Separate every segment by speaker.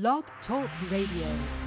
Speaker 1: Blog Talk Radio.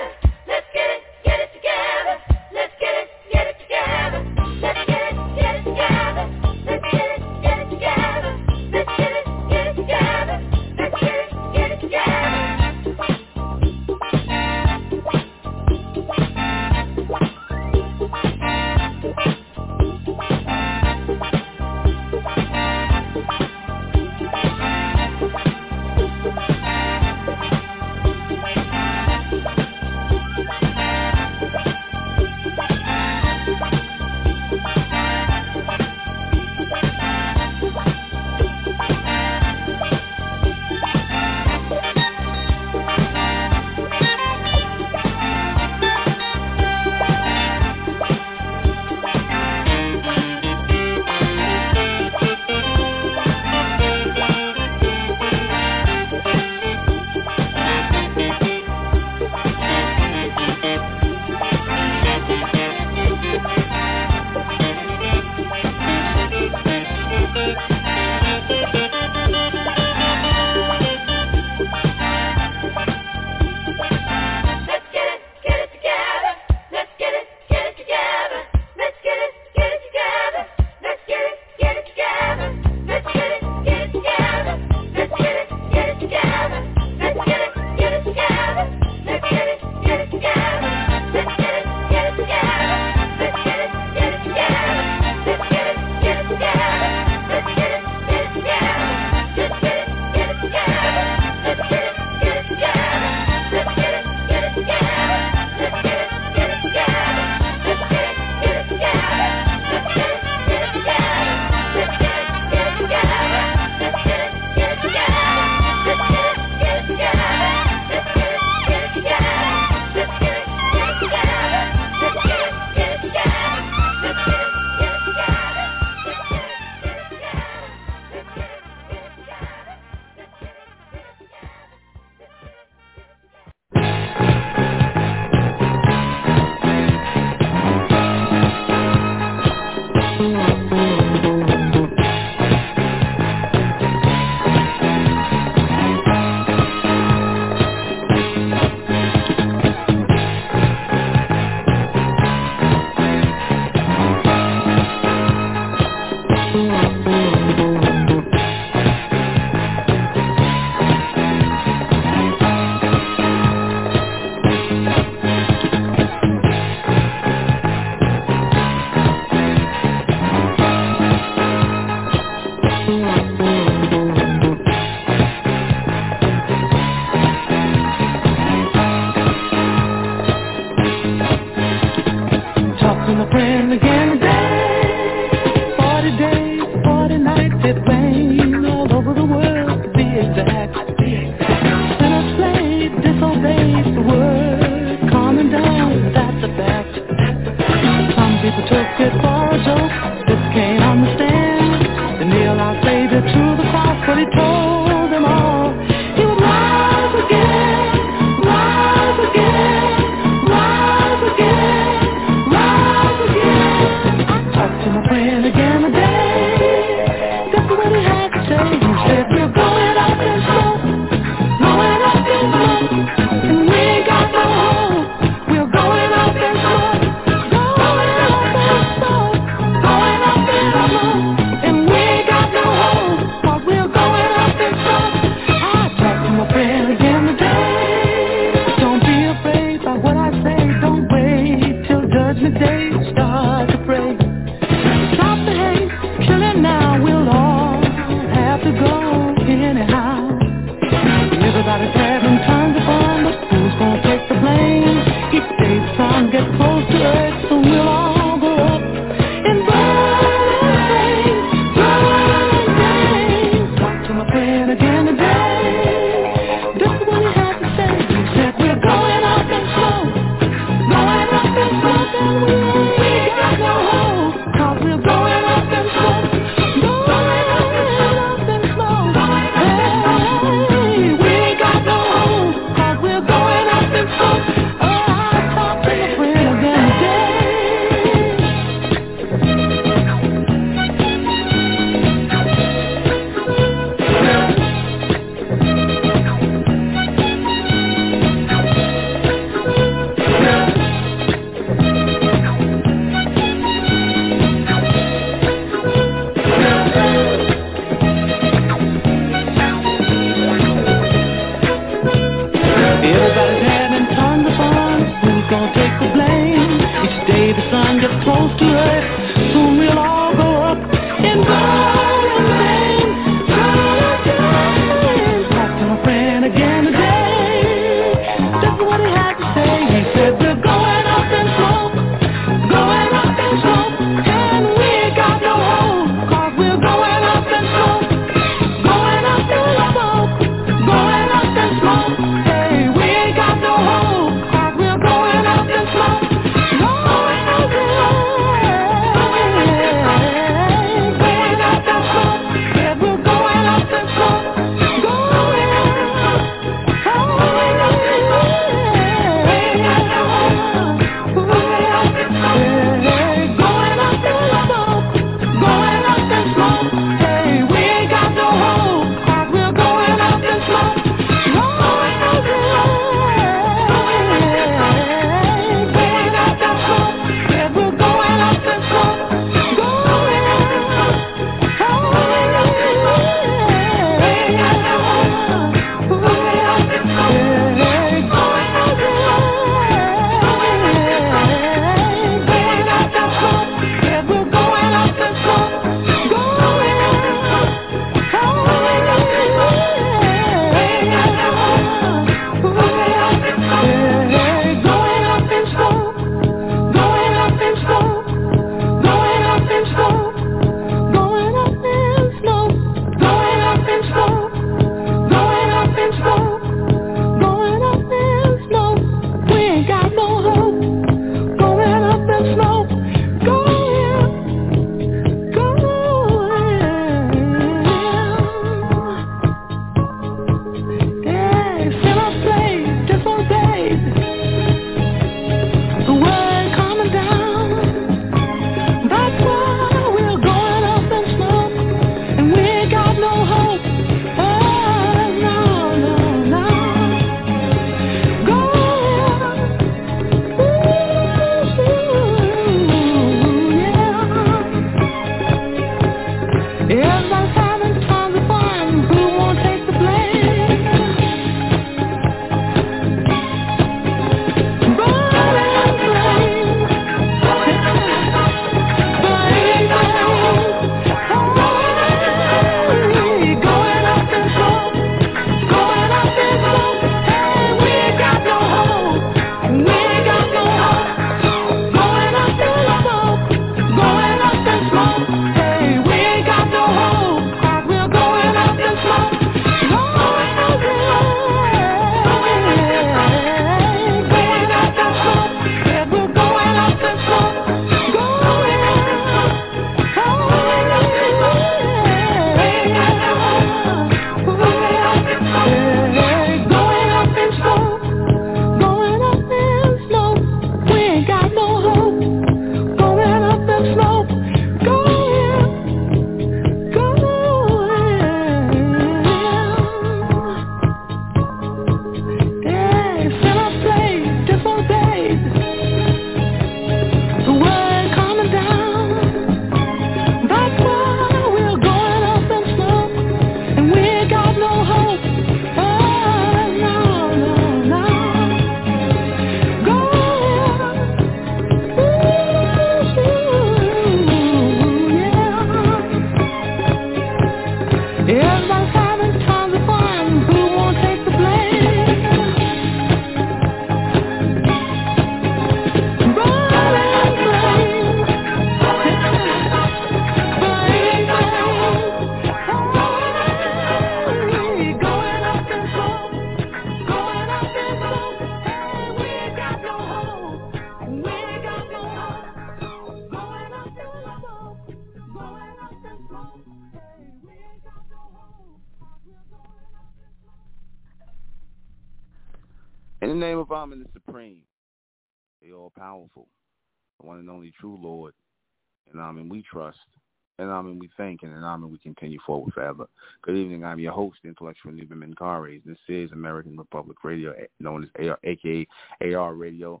Speaker 2: Good evening. I'm your host, Intellectual Nuben Menkarayzz. This is American Republic Radio, known as AR, aka AR Radio,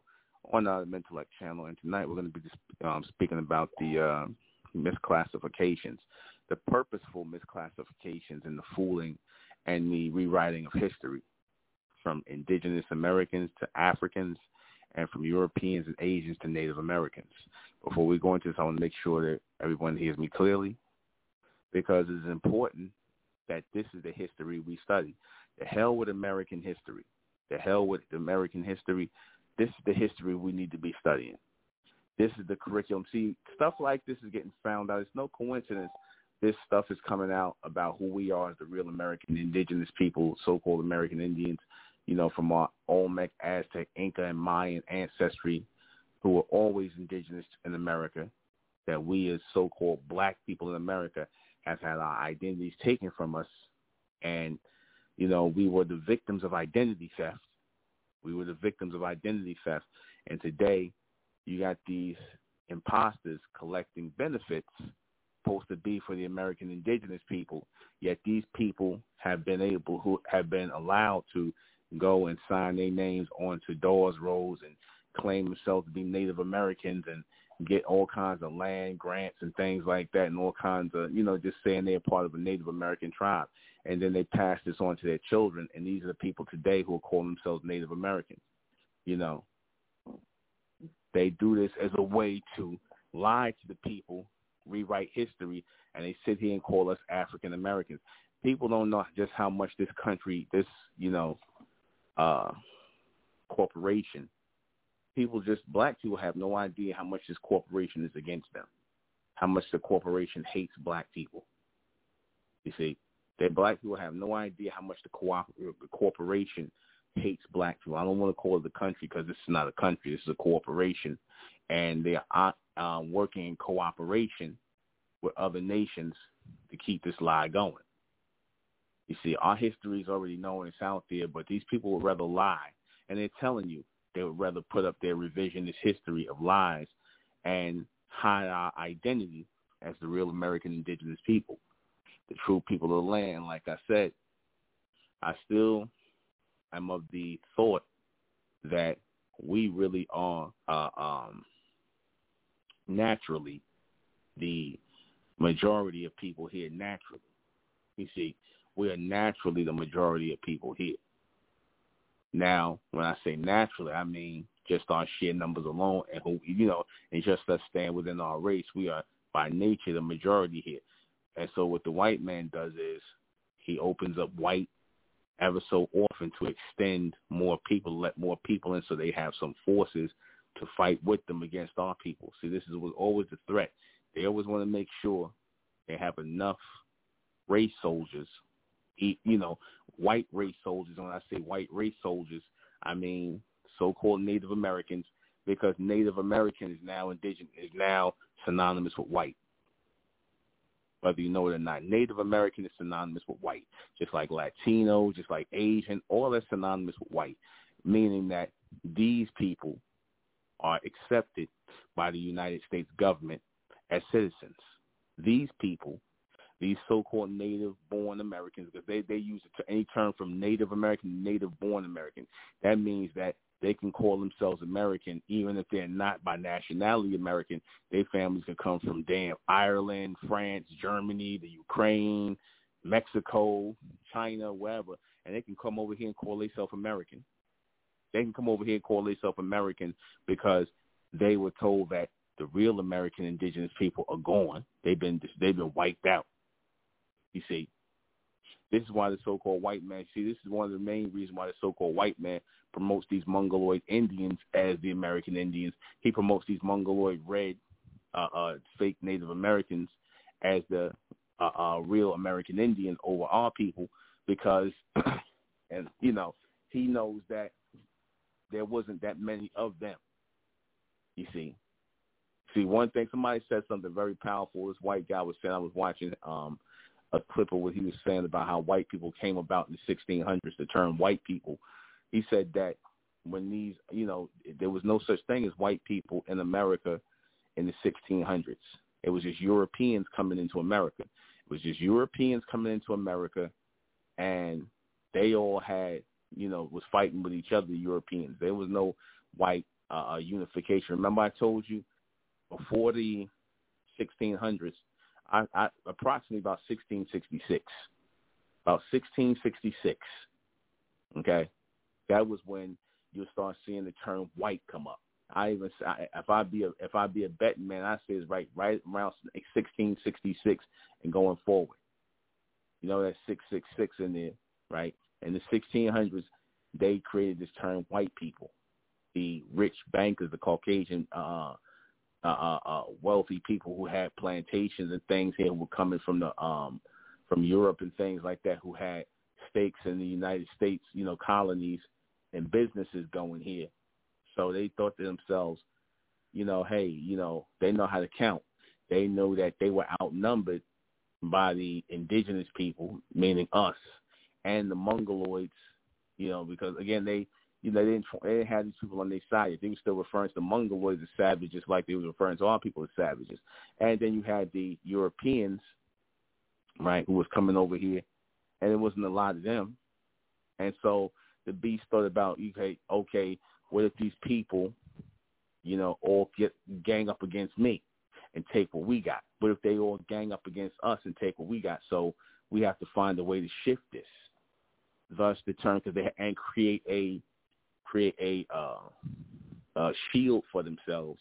Speaker 2: on the Mentellect channel. And tonight we're going to be um, speaking about the uh, misclassifications, the purposeful misclassifications and the fooling and the rewriting of history from indigenous Americans to Africans and from Europeans and Asians to Native Americans. Before we go into this, I want to make sure that everyone hears me clearly because it's important that this is the history we study. The hell with American history. The hell with American history. This is the history we need to be studying. This is the curriculum. See, stuff like this is getting found out. It's no coincidence this stuff is coming out about who we are as the real American indigenous people, so-called American Indians, you know, from our Olmec, Aztec, Inca, and Mayan ancestry who were always indigenous in America, that we as so-called black people in America have had our identities taken from us. And, you know, we were the victims of identity theft. We were the victims of identity theft. And today you got these imposters collecting benefits supposed to be for the American indigenous people, yet these people have been able, who have been allowed to go and sign their names onto Dawes, rolls, and claim themselves to be Native Americans and get all kinds of land grants and things like that and all kinds of, you know, just saying they're part of a Native American tribe. And then they pass this on to their children. And these are the people today who are calling themselves Native Americans. You know, they do this as a way to lie to the people, rewrite history, and they sit here and call us African Americans. People don't know just how much this country, this, you know, uh, corporation people just black people have no idea how much this corporation is against them, how much the corporation hates black people. You see, that black people have no idea how much the, co- the corporation hates black people. I don't want to call it the country because this is not a country. This is a corporation, and they are uh, working in cooperation with other nations to keep this lie going. You see, our history is already known. It's out there, but these people would rather lie, and they're telling you they would rather put up their revisionist history of lies and hide our identity as the real American indigenous people, the true people of the land. Like I said, I still am of the thought that we really are uh, um, naturally the majority of people here naturally. You see, we are naturally the majority of people here. Now, when I say naturally, I mean just our sheer numbers alone, and who you know, and just us staying within our race, we are by nature the majority here. And so, what the white man does is he opens up white ever so often to extend more people, let more people in, so they have some forces to fight with them against our people. See, this is was always the threat. They always want to make sure they have enough race soldiers you know, white race soldiers. And when I say white race soldiers, I mean so-called Native Americans, because Native American is now indigenous, is now synonymous with white. Whether you know it or not, Native American is synonymous with white, just like Latino, just like Asian, all that's synonymous with white, meaning that these people are accepted by the United States government as citizens. These people these so-called native-born Americans, because they, they use any term from Native American, native-born American. That means that they can call themselves American even if they're not by nationality American. Their families can come from damn Ireland, France, Germany, the Ukraine, Mexico, China, wherever, and they can come over here and call themselves American. They can come over here and call themselves American because they were told that the real American indigenous people are gone. They've been they've been wiped out. You see, this is why the so-called white man. See, this is one of the main reasons why the so-called white man promotes these Mongoloid Indians as the American Indians. He promotes these Mongoloid red, uh, uh, fake Native Americans as the uh, uh, real American Indian over our people because, and you know, he knows that there wasn't that many of them. You see, see one thing. Somebody said something very powerful. This white guy was saying. I was watching um a clip of what he was saying about how white people came about in the 1600s, the term white people. He said that when these, you know, there was no such thing as white people in America in the 1600s. It was just Europeans coming into America. It was just Europeans coming into America, and they all had, you know, was fighting with each other, the Europeans. There was no white uh, uh unification. Remember I told you before the 1600s, I, I approximately about 1666. About 1666. Okay, that was when you'll start seeing the term white come up. I even I, if I be a if I be a betting man, I say it's right right around 1666 and going forward. You know that 666 in there, right? In the 1600s, they created this term white people. The rich bankers, the Caucasian uh, uh, uh, uh, wealthy people who had plantations and things here who were coming from the um, from Europe and things like that who had stakes in the United States, you know, colonies and businesses going here. So they thought to themselves, you know, hey, you know, they know how to count. They know that they were outnumbered by the indigenous people, meaning us, and the Mongoloids, you know, because again they you know, they didn't, they didn't have these people on their side. They were still referring to the Mongoloids as savages like they were referring to all people as savages. And then you had the Europeans, right, who was coming over here, and it wasn't a lot of them. And so the beast thought about, okay, okay, what if these people, you know, all get gang up against me and take what we got? What if they all gang up against us and take what we got? So we have to find a way to shift this. Thus, the term, because they and create a create a, uh, a shield for themselves,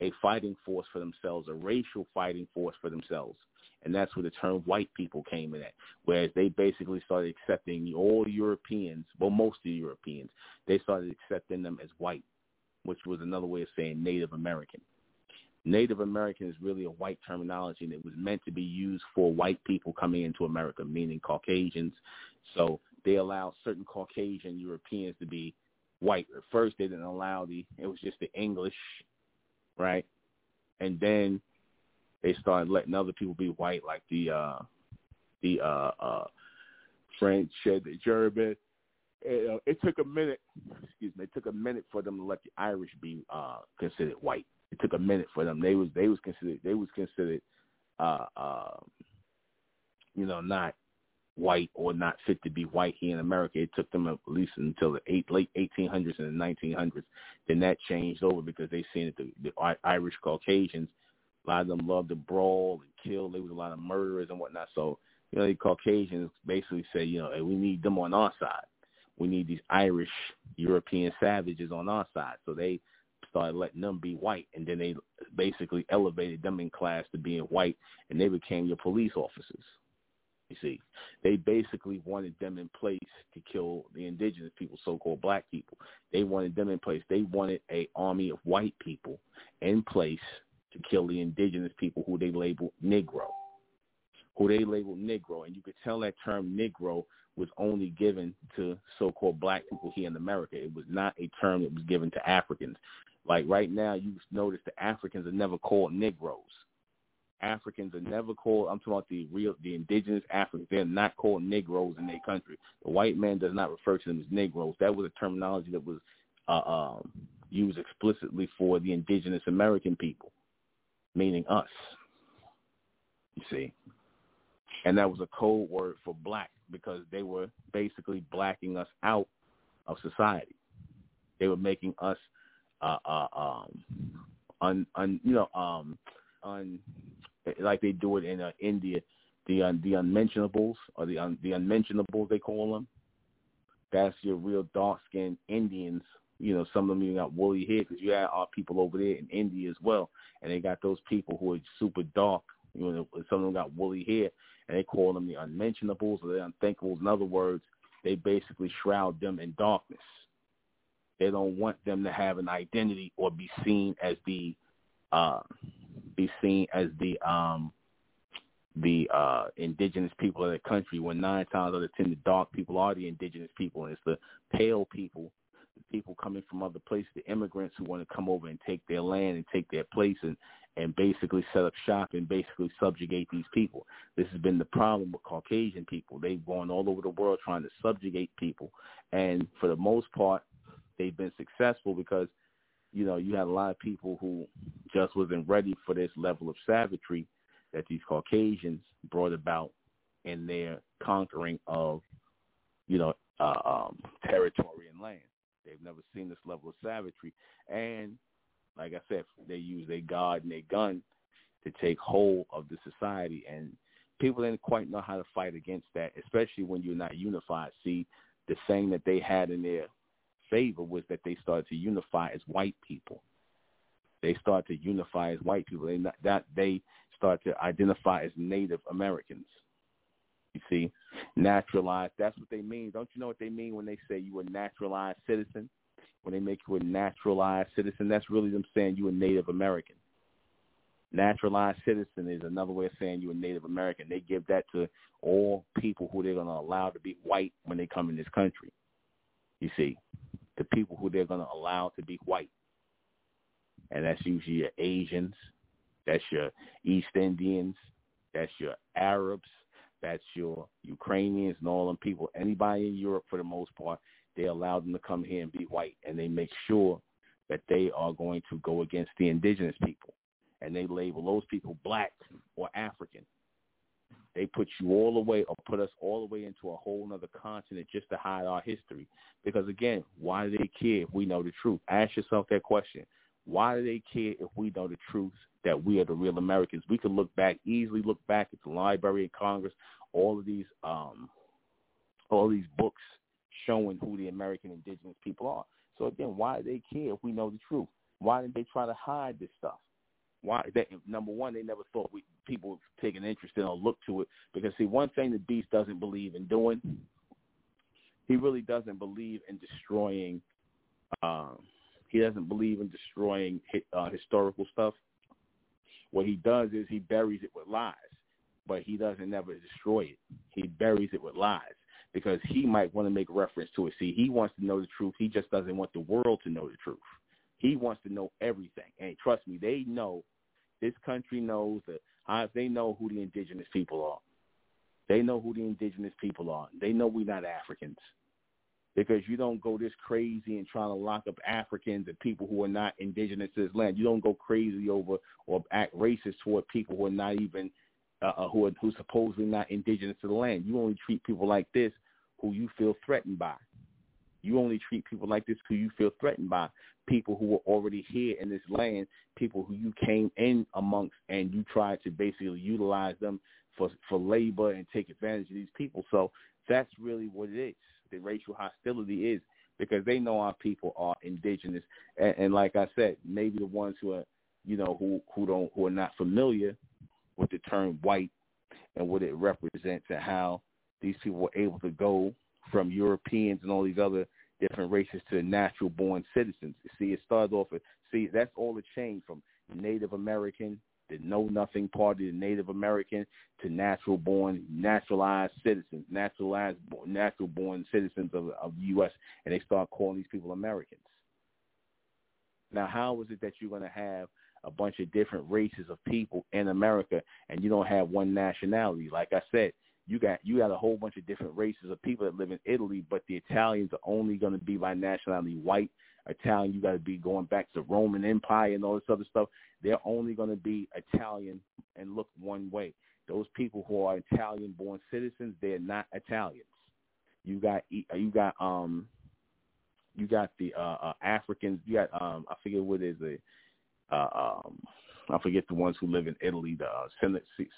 Speaker 2: a fighting force for themselves, a racial fighting force for themselves. And that's where the term white people came in at. Whereas they basically started accepting all Europeans, well, most of the Europeans, they started accepting them as white, which was another way of saying Native American. Native American is really a white terminology, and it was meant to be used for white people coming into America, meaning Caucasians. So they allowed certain Caucasian Europeans to be white. At first, they didn't allow the. It was just the English, right? And then they started letting other people be white, like the uh the uh uh French and the German. It, uh, it took a minute. Excuse me. It took a minute for them to let the Irish be uh considered white. It took a minute for them. They was they was considered they was considered uh uh you know not white or not fit to be white here in America. It took them at least until the eight, late 1800s and the 1900s. Then that changed over because they seen that the, the Irish Caucasians, a lot of them loved to brawl and kill. There was a lot of murderers and whatnot. So, you know, the Caucasians basically say, you know, hey, we need them on our side. We need these Irish European savages on our side. So they started letting them be white, and then they basically elevated them in class to being white, and they became your police officers. You see, they basically wanted them in place to kill the indigenous people, so-called black people. They wanted them in place. They wanted a army of white people in place to kill the indigenous people who they labeled Negro, who they labeled Negro. And you could tell that term Negro was only given to so-called black people here in America. It was not a term that was given to Africans. Like right now, you notice the Africans are never called Negroes. Africans are never called. I'm talking about the real, the indigenous Africans. They're not called Negroes in their country. The white man does not refer to them as Negroes. That was a terminology that was uh, um, used explicitly for the indigenous American people, meaning us. You see, and that was a code word for black because they were basically blacking us out of society. They were making us, uh, uh, um, un, un, you know, um, un, like they do it in uh, India, the uh, the unmentionables or the un, the unmentionables they call them. That's your real dark skinned Indians. You know, some of them even got woolly hair because you have our people over there in India as well, and they got those people who are super dark. You know, some of them got woolly hair, and they call them the unmentionables or the unthinkables. In other words, they basically shroud them in darkness. They don't want them to have an identity or be seen as the uh, be seen as the um the uh indigenous people of the country when nine times out of ten the dark people are the indigenous people and it's the pale people the people coming from other places the immigrants who want to come over and take their land and take their place and and basically set up shop and basically subjugate these people. This has been the problem with Caucasian people. They've gone all over the world trying to subjugate people. And for the most part, they've been successful because you know, you had a lot of people who just wasn't ready for this level of savagery that these Caucasians brought about in their conquering of, you know, uh, um, territory and land. They've never seen this level of savagery. And like I said, they use their God and their gun to take hold of the society. And people didn't quite know how to fight against that, especially when you're not unified. See, the thing that they had in their favor was that they started to unify as white people. They started to unify as white people. They not, that they started to identify as Native Americans. You see, naturalized. That's what they mean. Don't you know what they mean when they say you a naturalized citizen? When they make you a naturalized citizen, that's really them saying you a Native American. Naturalized citizen is another way of saying you're a Native American. They give that to all people who they're going to allow to be white when they come in this country. You see, the people who they're going to allow to be white. And that's usually your Asians, that's your East Indians, that's your Arabs, that's your Ukrainians and all them people. Anybody in Europe, for the most part, they allow them to come here and be white, and they make sure that they are going to go against the indigenous people and they label those people black or African. They put you all the way or put us all the way into a whole other continent just to hide our history. Because again, why do they care if we know the truth? Ask yourself that question. Why do they care if we know the truth that we are the real Americans? We can look back, easily look back at the Library of Congress, all of these um all these books showing who the American indigenous people are. So again, why do they care if we know the truth? Why did they try to hide this stuff? Why they, number one they never thought we people take an interest in or look to it. Because see one thing the beast doesn't believe in doing he really doesn't believe in destroying um he doesn't believe in destroying uh, historical stuff. What he does is he buries it with lies but he doesn't never destroy it. He buries it with lies because he might want to make reference to it. See he wants to know the truth. He just doesn't want the world to know the truth. He wants to know everything. And trust me they know this country knows that uh, they know who the indigenous people are. They know who the indigenous people are. They know we're not Africans because you don't go this crazy and trying to lock up Africans and people who are not indigenous to this land. You don't go crazy over or act racist toward people who are not even uh, uh who are who supposedly not indigenous to the land. You only treat people like this who you feel threatened by. You only treat people like this who you feel threatened by, people who were already here in this land, people who you came in amongst and you tried to basically utilize them for for labor and take advantage of these people. So that's really what it is. The racial hostility is because they know our people are indigenous, and, and like I said, maybe the ones who are, you know, who who don't who are not familiar with the term white and what it represents and how these people were able to go from Europeans and all these other different races to natural born citizens. See, it started off with, see, that's all the change from Native American, the know nothing party, the Native American, to natural born, naturalized citizens, naturalized, natural born citizens of, of the U.S., and they start calling these people Americans. Now, how is it that you're going to have a bunch of different races of people in America and you don't have one nationality? Like I said, you got you got a whole bunch of different races of people that live in Italy, but the Italians are only going to be by nationality white. Italian, you got to be going back to Roman Empire and all this other stuff. They're only going to be Italian and look one way. Those people who are Italian-born citizens, they're not Italians. You got you got um you got the uh, uh Africans. You got um I forget what is it. Uh, um I forget the ones who live in Italy, the uh,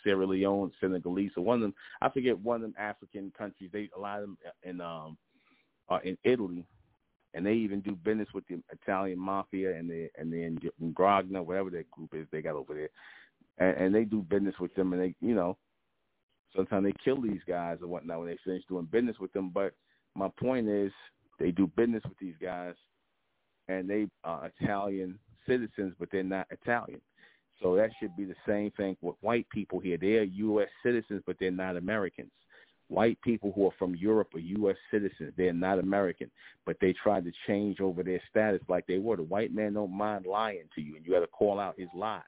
Speaker 2: Sierra Leone, Senegalese, or one of them. I forget one of them African countries. They a lot of them in um are in Italy, and they even do business with the Italian mafia and the and the in Grogna, whatever that group is they got over there, and, and they do business with them, and they you know sometimes they kill these guys or whatnot when they finish doing business with them. But my point is, they do business with these guys, and they are Italian citizens, but they're not Italian. So that should be the same thing with white people here. They are U.S. citizens, but they're not Americans. White people who are from Europe are U.S. citizens. They're not American, but they tried to change over their status like they were. The white man don't mind lying to you, and you got to call out his lies.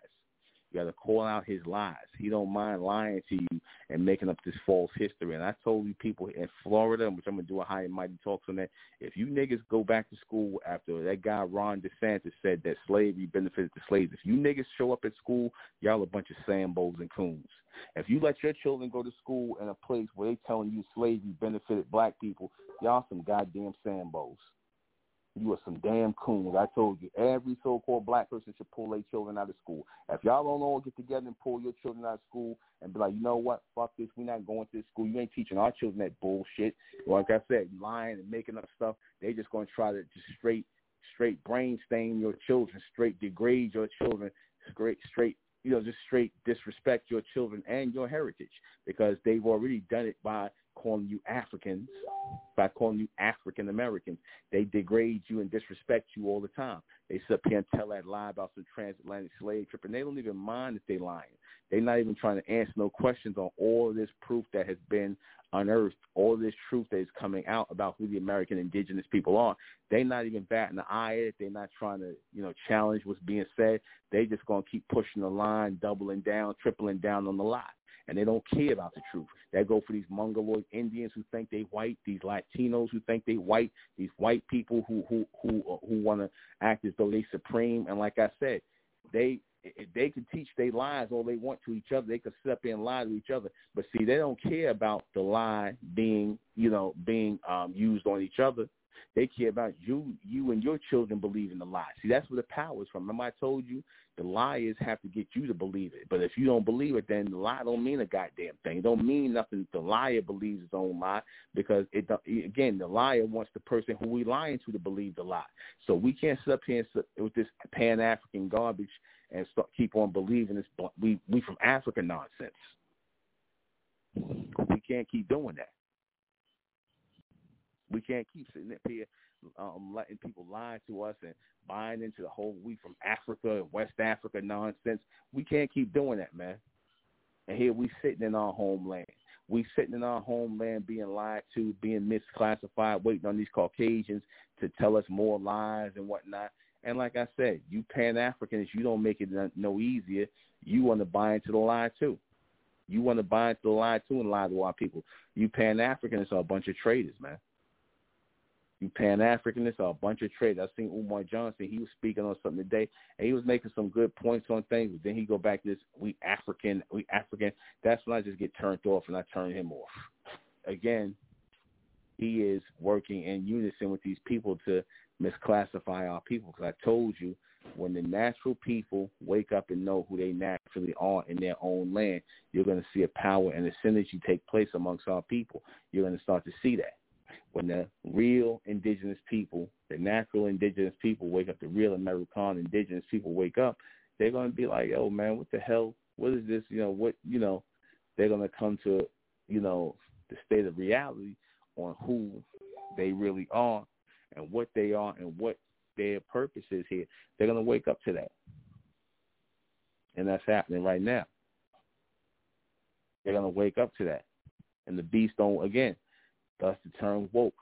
Speaker 2: You got to call out his lies. He don't mind lying to you and making up this false history. And I told you people in Florida, which I'm gonna do a high and mighty talks on that. If you niggas go back to school after that guy Ron DeSantis said that slavery benefited the slaves, if you niggas show up at school, y'all a bunch of sambos and coons. If you let your children go to school in a place where they telling you slavery benefited black people, y'all some goddamn sambos. You are some damn coons. I told you, every so-called black person should pull their children out of school. If y'all don't all get together and pull your children out of school and be like, you know what, fuck this, we're not going to this school. You ain't teaching our children that bullshit. Like I said, lying and making up stuff. They just going to try to just straight, straight brain stain your children, straight degrade your children, straight, straight you know, just straight disrespect your children and your heritage because they've already done it by calling you Africans, by calling you African Americans. They degrade you and disrespect you all the time. They sit up here and tell that lie about some transatlantic slave trip, and they don't even mind if they're lying. They're not even trying to answer no questions on all this proof that has been unearthed, all this truth that is coming out about who the American indigenous people are. They're not even batting the eye at it. They're not trying to, you know, challenge what's being said. They just gonna keep pushing the line, doubling down, tripling down on the lie. And they don't care about the truth. They go for these mongoloid Indians who think they white, these Latinos who think they white, these white people who who who uh, who want to act as though they supreme. And like I said, they they can teach their lies all they want to each other. They can sit up and lie to each other. But see, they don't care about the lie being, you know, being um, used on each other. They care about you, you and your children believing the lie. See, that's where the power is from. Remember, I told you the liars have to get you to believe it. But if you don't believe it, then the lie don't mean a goddamn thing. It don't mean nothing. The liar believes his own lie because it again, the liar wants the person who we lying to to believe the lie. So we can't sit up here with this Pan African garbage and start, keep on believing this we we from Africa nonsense. We can't keep doing that. We can't keep sitting up here um, letting people lie to us and buying into the whole we from Africa and West Africa nonsense. We can't keep doing that, man. And here we sitting in our homeland. We sitting in our homeland being lied to, being misclassified, waiting on these Caucasians to tell us more lies and whatnot. And like I said, you Pan Africans, you don't make it no easier. You want to buy into the lie too. You want to buy into the lie too and lie to our people. You Pan Africans are a bunch of traitors, man. You Pan Africanists are a bunch of traitors. I seen Umar Johnson. He was speaking on something today, and he was making some good points on things. But then he go back to this: we African, we African. That's when I just get turned off, and I turn him off. Again, he is working in unison with these people to misclassify our people. Because I told you, when the natural people wake up and know who they naturally are in their own land, you're going to see a power and a synergy take place amongst our people. You're going to start to see that. When the real indigenous people, the natural indigenous people wake up, the real American indigenous people wake up, they're going to be like, oh, man, what the hell? What is this? You know, what, you know, they're going to come to, you know, the state of reality on who they really are and what they are and what their purpose is here. They're going to wake up to that. And that's happening right now. They're going to wake up to that. And the beast don't, again, thus the term woke.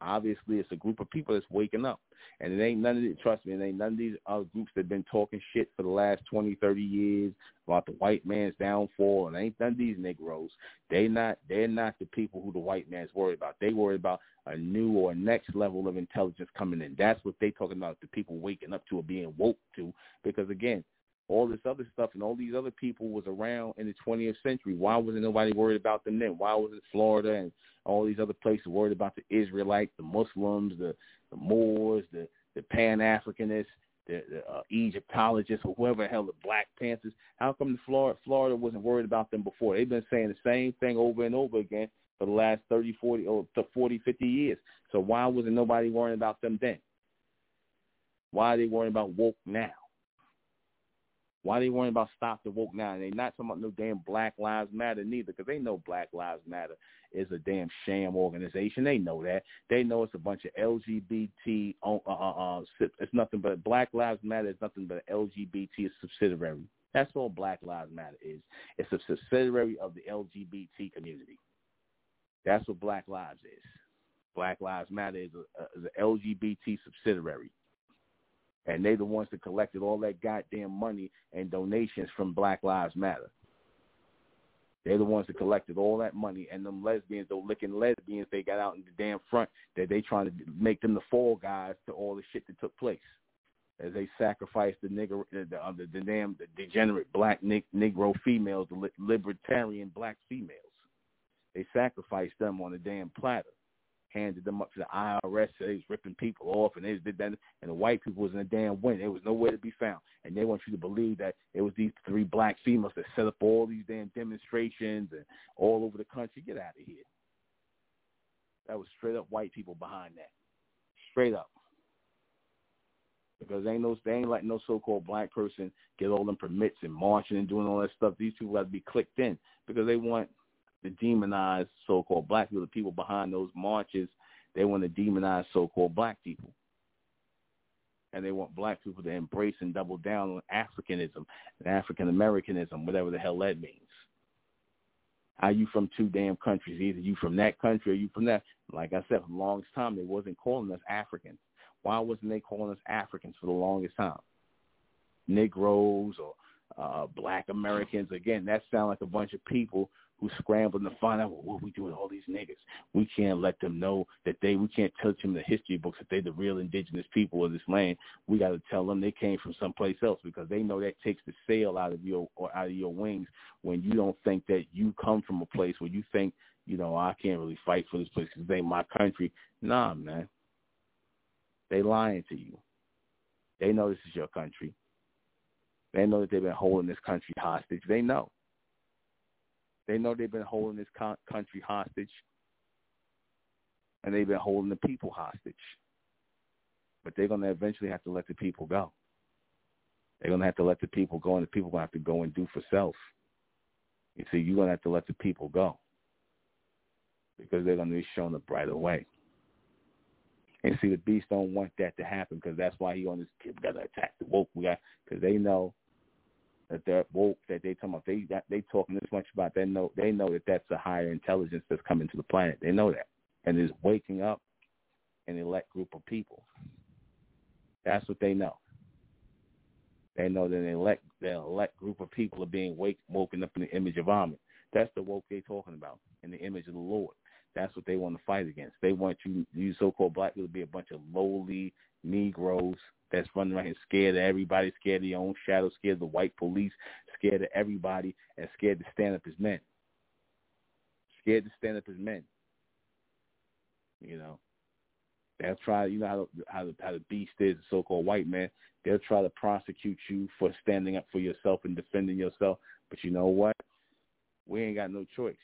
Speaker 2: Obviously, it's a group of people that's waking up. And it ain't none of it, trust me, it ain't none of these other groups that been talking shit for the last 20, 30 years about the white man's downfall. And ain't none of these Negroes. They not, they're not the people who the white man's worried about. They worry about a new or next level of intelligence coming in. That's what they talking about, the people waking up to or being woke to. Because again, all this other stuff and all these other people was around in the 20th century. Why wasn't nobody worried about them then? Why was it Florida and all these other places worried about the Israelites, the Muslims, the, the Moors, the, the Pan-Africanists, the, the uh, Egyptologists, or whoever the hell the Black Panthers? How come the Florida, Florida wasn't worried about them before? They've been saying the same thing over and over again for the last 30, 40, or 40, 50 years. So why wasn't nobody worrying about them then? Why are they worrying about woke now? Why they worrying about stop the woke now? And they not talking about no damn Black Lives Matter neither, because they know Black Lives Matter is a damn sham organization. They know that. They know it's a bunch of LGBT. Uh, uh, uh, it's nothing but Black Lives Matter is nothing but LGBT subsidiary. That's all Black Lives Matter is. It's a subsidiary of the LGBT community. That's what Black Lives is. Black Lives Matter is, a, is an LGBT subsidiary. And they the ones that collected all that goddamn money and donations from Black Lives Matter. They're the ones that collected all that money, and them lesbians, those licking lesbians, they got out in the damn front that they trying to make them the fall guys to all the shit that took place, as they sacrificed the nigger, the, the, uh, the, the damn the degenerate black Negro females, the libertarian black females. They sacrificed them on a damn platter handed them up to the IRS. They was ripping people off, and they did that. And the white people was in a damn wind. There was nowhere to be found. And they want you to believe that it was these three black females that set up all these damn demonstrations and all over the country. Get out of here. That was straight up white people behind that. Straight up. because they ain't no they ain't letting no so-called black person get all them permits and marching and doing all that stuff. These people have to be clicked in because they want to demonize so-called black people. The people behind those marches, they want to demonize so-called black people. And they want black people to embrace and double down on Africanism and African Americanism, whatever the hell that means. Are you from two damn countries? Either you from that country or you from that. Like I said, for the longest time, they wasn't calling us Africans. Why wasn't they calling us Africans for the longest time? Negroes or uh, black Americans. Again, that sound like a bunch of people who scrambling to find out well, what we do with all these niggas. We can't let them know that they. We can't tell them the history books that they the real indigenous people of this land. We got to tell them they came from someplace else because they know that takes the sail out of your or out of your wings when you don't think that you come from a place where you think you know I can't really fight for this place because they my country. Nah, man. They lying to you. They know this is your country. They know that they've been holding this country hostage. They know. They know they've been holding this country hostage, and they've been holding the people hostage. But they're going to eventually have to let the people go. They're going to have to let the people go, and the people going to have to go and do for self. You see, you're going to have to let the people go because they're going to be shown a brighter way. And see, the beast don't want that to happen because that's why he on this. We got to attack the woke. We got because they know that they're woke. That they talking about. They that they talking this much about. They know they know that that's a higher intelligence that's coming to the planet. They know that, and is waking up an elect group of people. That's what they know. They know that an elect, the elect group of people are being wake, woken up in the image of Amen. That's the woke they talking about, in the image of the Lord. That's what they want to fight against. They want you, you so-called black people, to be a bunch of lowly Negroes that's running around here scared of everybody, scared of their own shadow, scared of the white police, scared of everybody, and scared to stand up as men. Scared to stand up as men. You know, they'll try. You know how how the, how the beast is, the so-called white man. They'll try to prosecute you for standing up for yourself and defending yourself. But you know what? We ain't got no choice.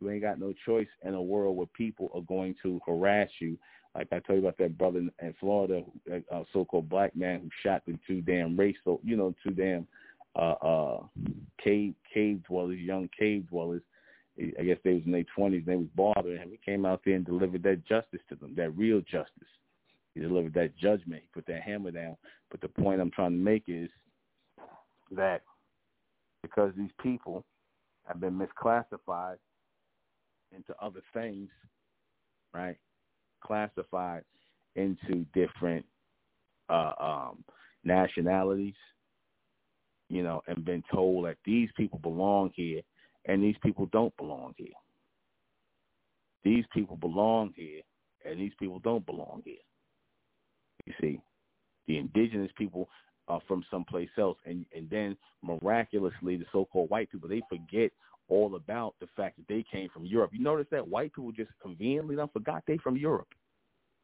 Speaker 2: You ain't got no choice in a world where people are going to harass you. Like I told you about that brother in Florida, a so-called black man who shot the two damn race, so you know, two damn uh, uh, cave cave dwellers, young cave dwellers. I guess they was in their twenties. They was bothering him. He came out there and delivered that justice to them, that real justice. He delivered that judgment. He put that hammer down. But the point I'm trying to make is that because these people have been misclassified into other things, right? Classified into different uh, um, nationalities, you know, and been told that these people belong here and these people don't belong here. These people belong here and these people don't belong here. You see, the indigenous people are from someplace else, and and then miraculously the so-called white people they forget all about the fact that they came from Europe. You notice that white people just conveniently don't forgot they from Europe.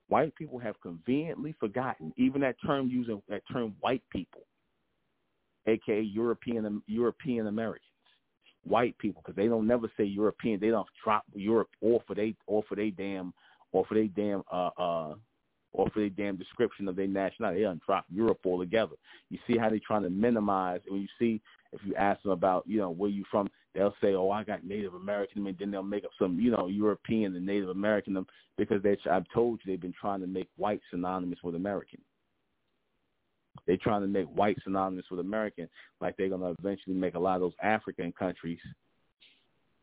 Speaker 2: White people have conveniently forgotten even that term using that term white people, aka European European Americans, white people, because they don't never say European. They don't drop Europe off for they off for they damn off for they damn uh uh or for their damn description of their nationality. They don't drop Europe altogether. You see how they're trying to minimize. When you see, if you ask them about, you know, where you from, they'll say, "Oh, I got Native American," and then they'll make up some, you know, European and Native American because they. I've told you they've been trying to make white synonymous with American. They're trying to make white synonymous with American, like they're going to eventually make a lot of those African countries.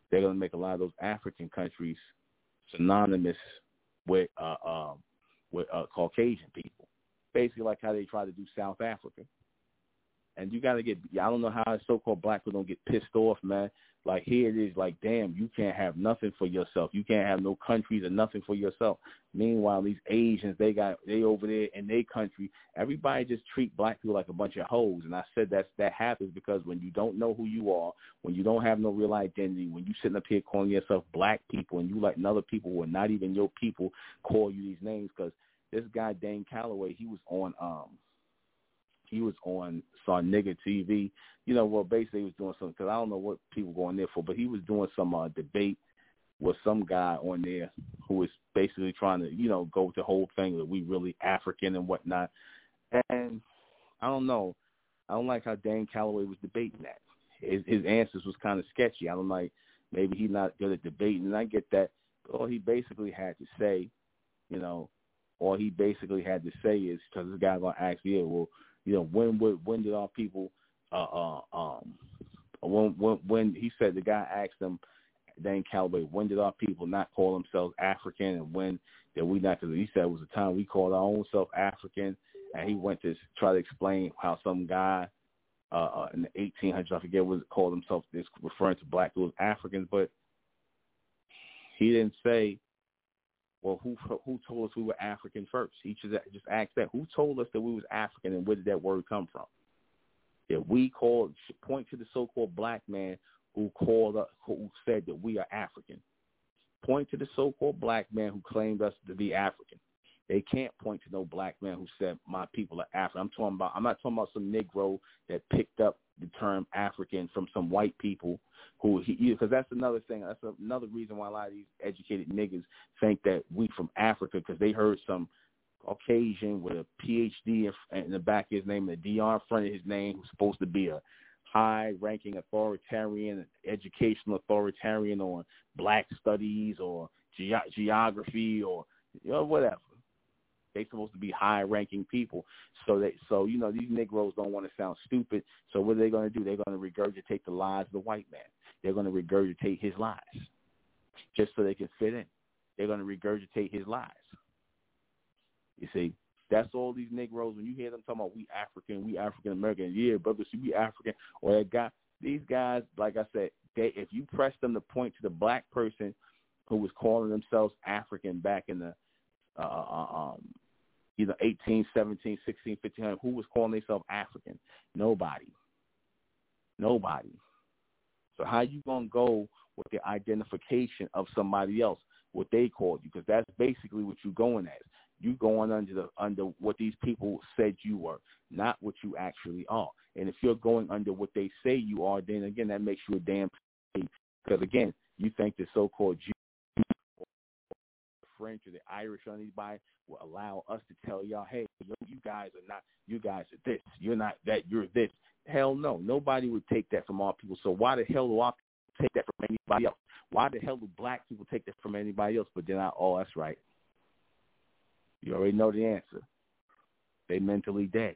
Speaker 2: They're going to make a lot of those African countries synonymous with uh, um, with uh, Caucasian people, basically like how they try to do South Africa and you got to get. I don't know how so-called black people don't get pissed off, man. Like here it is, like damn, you can't have nothing for yourself. You can't have no countries or nothing for yourself. Meanwhile, these Asians, they got they over there in their country. Everybody just treat black people like a bunch of hoes. And I said that that happens because when you don't know who you are, when you don't have no real identity, when you sitting up here calling yourself black people, and you let other people who are not even your people call you these names, because this guy Dane Calloway, he was on um he was on saw nigga TV. You know, well, basically he was doing something because I don't know what people going there for, but he was doing some uh, debate with some guy on there who was basically trying to, you know, go with the whole thing that we really African and whatnot. And I don't know. I don't like how Dan Calloway was debating that. His, his answers was kind of sketchy. I don't like maybe he's not good at debating, and I get that. All he basically had to say, you know, all he basically had to say is because this guy gonna ask you, well, you know, when would when did our people, uh, uh, um, when when when he said the guy asked him, Dan Calloway, when did our people not call themselves African, and when did we not? Because he said it was the time we called our own self African, and he went to try to explain how some guy uh, uh in the 1800s, I forget what it called himself, this referring to black was Africans, but he didn't say, well, who who told us we were African first? He just just asked that. Who told us that we was African, and where did that word come from? That we called point to the so-called black man who called us, who said that we are African. Point to the so-called black man who claimed us to be African. They can't point to no black man who said my people are African. I'm talking about. I'm not talking about some Negro that picked up the term African from some white people who he because that's another thing. That's another reason why a lot of these educated niggas think that we from Africa because they heard some Caucasian with a PhD in the back of his name and a DR in front of his name who's supposed to be a high-ranking authoritarian, educational authoritarian on black studies or ge- geography or you know whatever. They're supposed to be high-ranking people, so they so you know these Negroes don't want to sound stupid. So what are they going to do? They're going to regurgitate the lies of the white man. They're going to regurgitate his lies, just so they can fit in. They're going to regurgitate his lies. You see, that's all these Negroes. When you hear them talking about we African, we African American, yeah, brother, see we African. Or that guy, these guys, like I said, they if you press them to point to the black person who was calling themselves African back in the uh, uh um either 18, 17, 16, 15, who was calling themselves African? Nobody. Nobody. So how you to go with the identification of somebody else, what they called you? Because that's basically what you're going as. You going under the under what these people said you were, not what you actually are. And if you're going under what they say you are, then again that makes you a damn because again, you think the so-called Jew French or the Irish or anybody will allow us to tell y'all, hey, you guys are not, you guys are this, you're not that, you're this. Hell no, nobody would take that from our people. So why the hell do our people take that from anybody else? Why the hell do black people take that from anybody else? But then I, oh, that's right. You already know the answer. They mentally dead.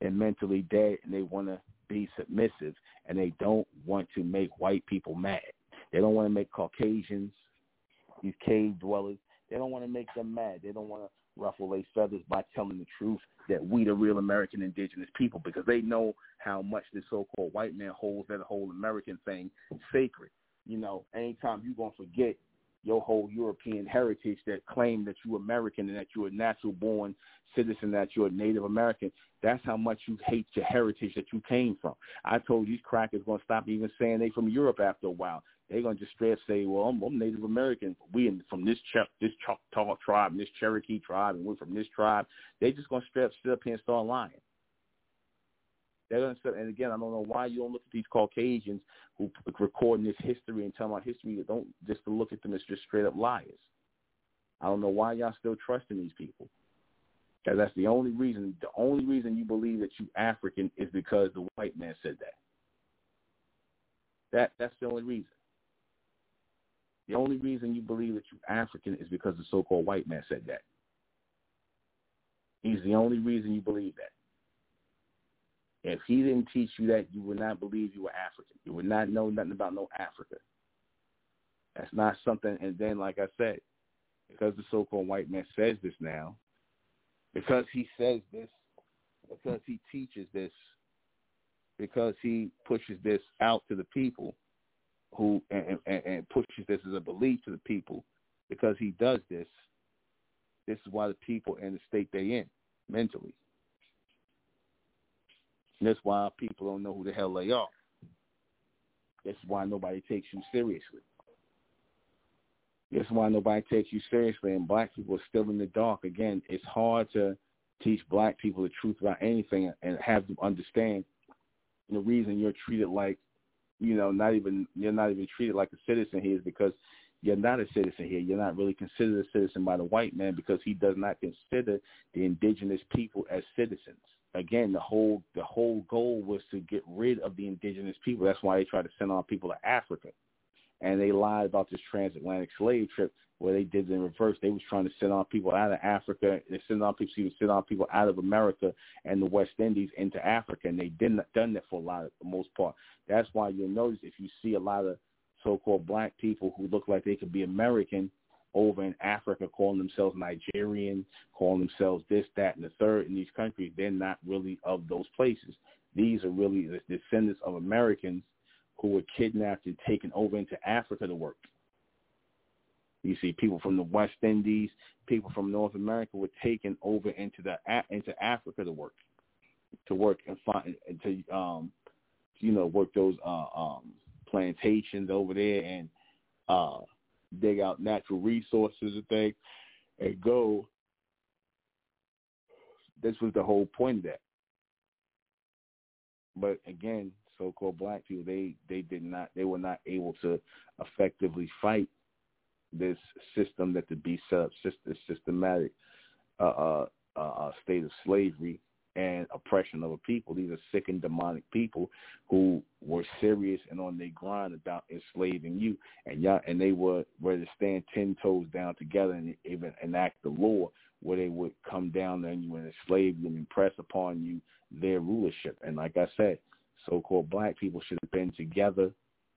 Speaker 2: They're mentally dead, and they want to be submissive, and they don't want to make white people mad. They don't want to make Caucasians these cave dwellers. They don't want to make them mad. They don't want to ruffle their feathers by telling the truth that we the real American indigenous people because they know how much this so-called white man holds that whole American thing sacred. You know, anytime you're going to forget your whole European heritage that claim that you're American and that you're a natural born citizen, that you're a Native American, that's how much you hate your heritage that you came from. I told these crackers going to stop even saying they from Europe after a while they're gonna just straight up say, "Well, I'm, I'm Native American. We in, from this Ch- this Choctaw tribe, and this Cherokee tribe, and we're from this tribe." They just gonna straight up sit up here and start lying. They're gonna sit, and again, I don't know why you don't look at these Caucasians who recording this history and telling about history. Don't just to look at them as just straight up liars. I don't know why y'all still trusting these people. Because that's the only reason. The only reason you believe that you African is because the white man said that. That that's the only reason. The only reason you believe that you're African is because the so-called white man said that. He's the only reason you believe that. If he didn't teach you that, you would not believe you were African. You would not know nothing about no Africa. That's not something. And then, like I said, because the so-called white man says this now, because he says this, because he teaches this, because he pushes this out to the people, who and, and, and pushes this as a belief to the people because he does this. This is why the people in the state they in mentally. And that's why people don't know who the hell they are. That's why nobody takes you seriously. That's why nobody takes you seriously, and black people are still in the dark. Again, it's hard to teach black people the truth about anything and have them understand the reason you're treated like you know, not even you're not even treated like a citizen here is because you're not a citizen here. You're not really considered a citizen by the white man because he does not consider the indigenous people as citizens. Again, the whole the whole goal was to get rid of the indigenous people. That's why they tried to send our people to Africa, and they lied about this transatlantic slave trip where they did it in reverse. They was trying to send our people out of Africa. They send our people, even send our people out of America and the West Indies into Africa, and they didn't done that for a lot of the most part. That's why you'll notice if you see a lot of so-called black people who look like they could be American over in Africa calling themselves Nigerian, calling themselves this, that, and the third in these countries. They're not really of those places. These are really the descendants of Americans who were kidnapped and taken over into Africa to work. You see, people from the West Indies, people from North America were taken over into the into Africa to work, to work and find to um, you know, work those uh, um plantations over there and uh, dig out natural resources and things and go. This was the whole point of that. But again, so-called black people, they they did not, they were not able to effectively fight this system that the beast set up, systematic uh, uh, uh, state of slavery and oppression of a people. These are sick and demonic people who were serious and on their grind about enslaving you, and y'all, and they were ready to stand ten toes down together and even enact the law where they would come down on you and enslave you and impress upon you their rulership. And like I said, so-called black people should have been together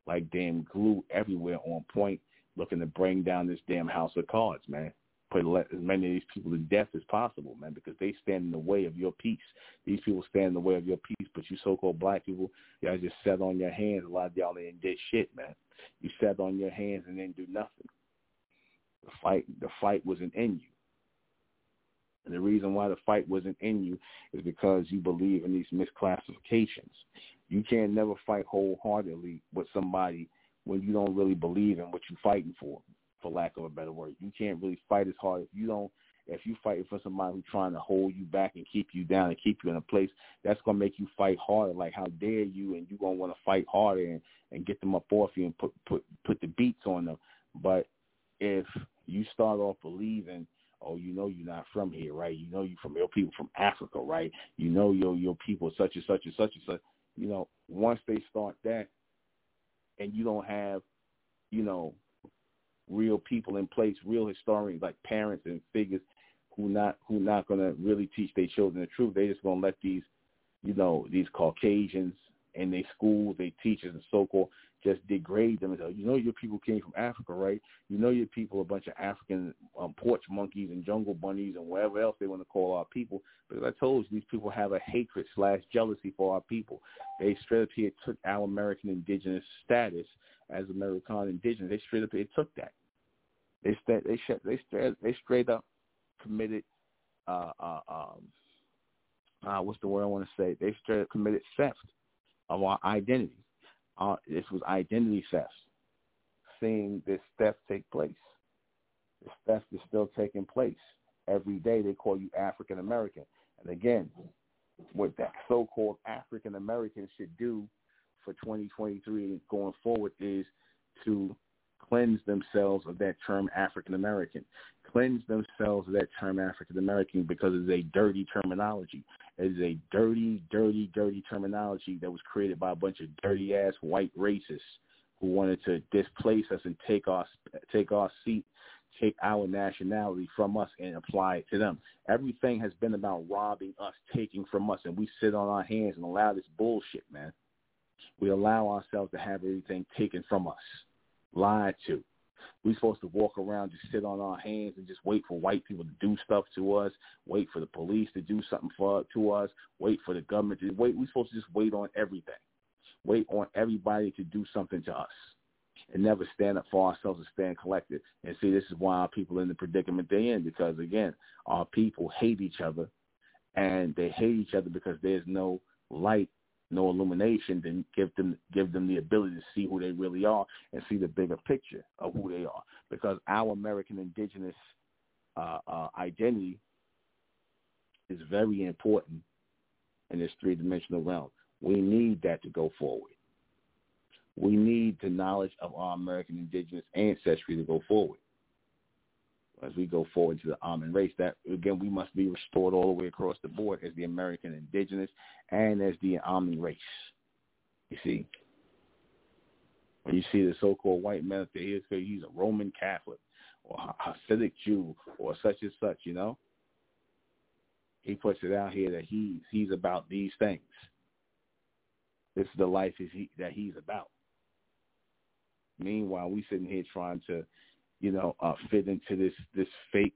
Speaker 2: like damn glue everywhere on point, looking to bring down this damn house of cards, man put as many of these people to death as possible, man, because they stand in the way of your peace. These people stand in the way of your peace, but you so-called black people, y'all just sat on your hands. A lot of y'all ain't did shit, man. You sat on your hands and didn't do nothing. The fight, the fight wasn't in you. And the reason why the fight wasn't in you is because you believe in these misclassifications. You can't never fight wholeheartedly with somebody when you don't really believe in what you're fighting for for lack of a better word. You can't really fight as hard if you don't if you fighting for somebody who's trying to hold you back and keep you down and keep you in a place, that's gonna make you fight harder. Like how dare you and you're gonna want to fight harder and, and get them up off you and put put put the beats on them. But if you start off believing, oh, you know you're not from here, right? You know you're from your people from Africa, right? You know your your people such and such and such and such. You know, once they start that, and you don't have, you know, real people in place, real historians like parents and figures who not who not going to really teach their children the truth. They just going to let these, you know, these Caucasians in their schools, their teachers and so called just degrade them and say, you know, your people came from Africa, right? You know, your people are a bunch of African um, porch monkeys and jungle bunnies and whatever else they want to call our people. Because I told you, these people have a hatred slash jealousy for our people. They straight up here took our American indigenous status as American indigenous. They straight up here took that. They st- they sh- they straight they straight up committed uh uh um uh what's the word I want to say? They straight up committed theft of our identity. Uh, this was identity theft. Seeing this theft take place. This theft is still taking place. Every day they call you African American. And again, what that so-called African American should do for 2023 going forward is to cleanse themselves of that term African American, cleanse themselves of that term African American because it's a dirty terminology. It is a dirty, dirty, dirty terminology that was created by a bunch of dirty ass white racists who wanted to displace us and take our take our seat, take our nationality from us and apply it to them. Everything has been about robbing us, taking from us, and we sit on our hands and allow this bullshit, man. We allow ourselves to have everything taken from us lied to. We're supposed to walk around, just sit on our hands and just wait for white people to do stuff to us, wait for the police to do something for to us, wait for the government to wait. We're supposed to just wait on everything, wait on everybody to do something to us, and never stand up for ourselves and stand collected. And see, this is why our people in the predicament they're in because again, our people hate each other, and they hate each other because there's no light no illumination, then give them give them the ability to see who they really are and see the bigger picture of who they are. Because our American indigenous uh, uh, identity is very important in this three dimensional realm. We need that to go forward. We need the knowledge of our American indigenous ancestry to go forward. As we go forward to the Amun race, that again we must be restored all the way across the board as the American indigenous and as the Amun race. You see, when you see the so-called white man up there, he's a Roman Catholic or Hasidic Jew or such and such, you know. He puts it out here that he's he's about these things. This is the life is he, that he's about. Meanwhile, we sitting here trying to, you know, uh, fit into this this fake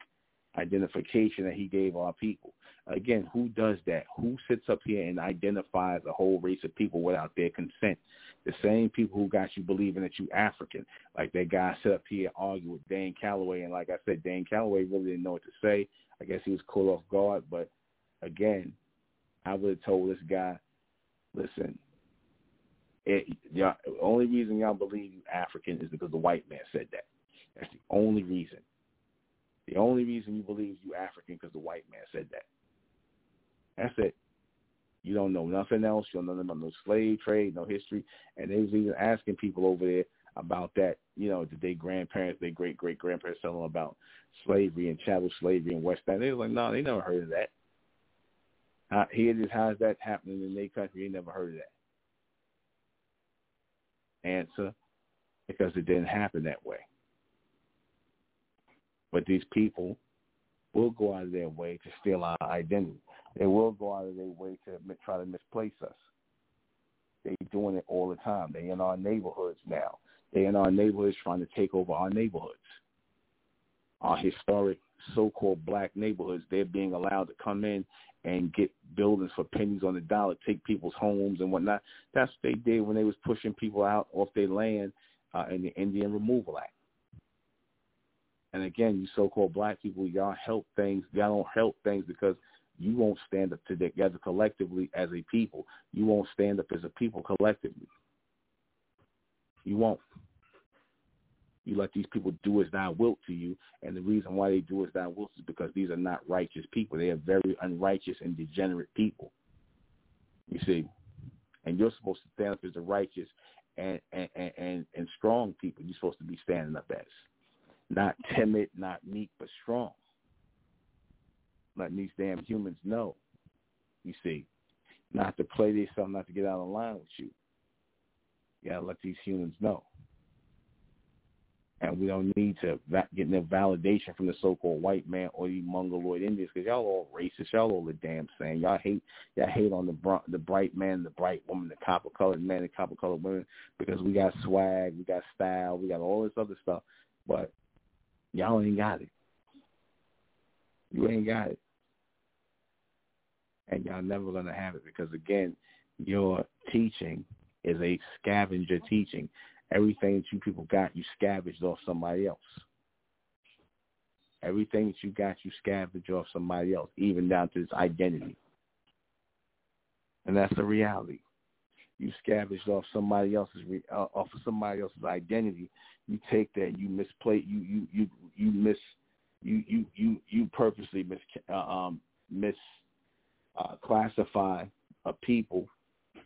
Speaker 2: identification that he gave our people. Again, who does that? Who sits up here and identifies a whole race of people without their consent? The same people who got you believing that you African. Like that guy set up here and argued with Dan Calloway, and like I said, Dan Calloway really didn't know what to say. I guess he was caught off guard, but again, I would have told this guy, listen, it, the only reason y'all believe you African is because the white man said that. That's the only reason. The only reason you believe you African because the white man said that. That's it. You don't know nothing else. You don't know nothing about no slave trade, no history. And they was even asking people over there about that. You know, did their grandparents, their great great grandparents tell them about slavery and chattel slavery in West End? They was like, no, they never heard of that. How, here it is. How is that happening in their country? They never heard of that. Answer, because it didn't happen that way. But these people will go out of their way to steal our identity. They will go out of their way to try to misplace us. They're doing it all the time. They're in our neighborhoods now. They're in our neighborhoods trying to take over our neighborhoods. Our historic so-called black neighborhoods, they're being allowed to come in and get buildings for pennies on the dollar, take people's homes and whatnot. That's what they did when they was pushing people out off their land uh, in the Indian Removal Act. And again, you so-called black people, y'all help things. Y'all don't help things because you won't stand up together collectively as a people. You won't stand up as a people collectively. You won't. You let these people do as thou wilt to you, and the reason why they do as thou wilt is because these are not righteous people. They are very unrighteous and degenerate people. You see, and you're supposed to stand up as the righteous and and and, and strong people. You're supposed to be standing up as, not timid, not meek, but strong. Letting these damn humans know. You see, not to play themselves, not to get out of line with you. You gotta let these humans know and we don't need to va- get no validation from the so-called white man or the mongoloid Indians because y'all all racist. Y'all all the damn same. Y'all hate y'all hate on the br- the bright man, the bright woman, the copper colored man, the copper colored women because we got swag, we got style, we got all this other stuff, but y'all ain't got it. You ain't got it, and y'all never gonna have it because again, your teaching is a scavenger teaching Everything that you people got, you scavenged off somebody else. Everything that you got, you scavenged off somebody else, even down to this identity. And that's the reality. You scavenged off somebody else's uh, off of somebody else's identity. You take that, you misplay, you you you you miss, you you you you purposely mis uh, um mis uh, classify a people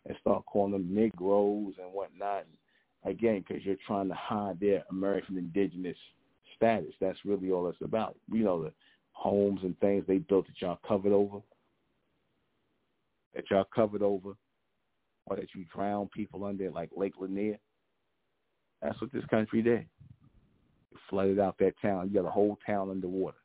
Speaker 2: and start calling them Negroes and whatnot. Again, because you're trying to hide their American indigenous status. That's really all it's about. You know, the homes and things they built that y'all covered over, that y'all covered over, or that you drown people under like Lake Lanier. That's what this country did. It flooded out that town. You got a whole town underwater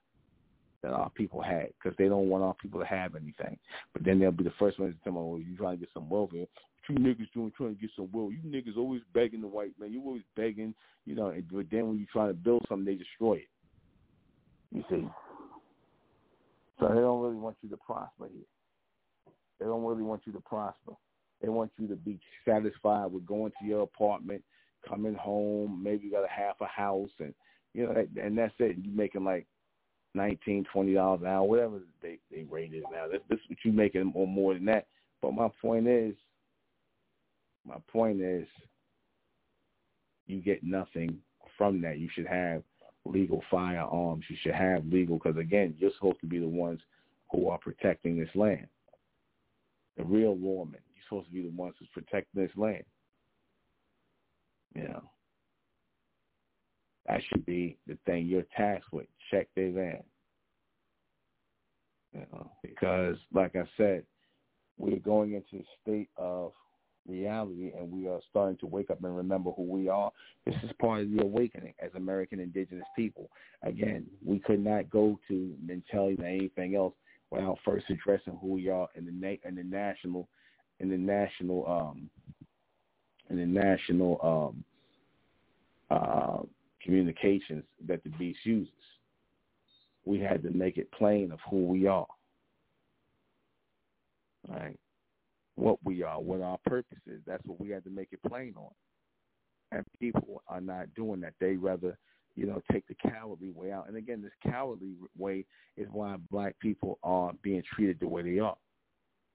Speaker 2: that our people had because they don't want our people to have anything. But then they'll be the first ones to tell me, well, oh, you're trying to get some wealth here you niggas doing trying to get some will. You niggas always begging the white man. You always begging, you know, and, but then when you try to build something, they destroy it. You see. So they don't really want you to prosper here. They don't really want you to prosper. They want you to be satisfied with going to your apartment, coming home, maybe you got a half a house, and you know, and that's it. You making like nineteen, twenty dollars an hour, whatever they they rate it now. This, that's what you making or more than that. But my point is, my point is, you get nothing from that. You should have legal firearms. You should have legal, because again, you're supposed to be the ones who are protecting this land. The real lawmen. Supposed to be the ones who's protecting this land. You know, that should be the thing you're tasked with. Check their van. You know, because like I said, we're going into a state of reality and we are starting to wake up and remember who we are. This is part of the awakening as American indigenous people. Again, we could not go to mentality or anything else without first addressing who we are in the na- in the national in the national um in the national um uh communications that the beast uses. We had to make it plain of who we are. Right? What we are, what our purpose is. That's what we had to make it plain on. And people are not doing that. They rather, you know, take the cowardly way out. And again, this cowardly way is why black people are being treated the way they are.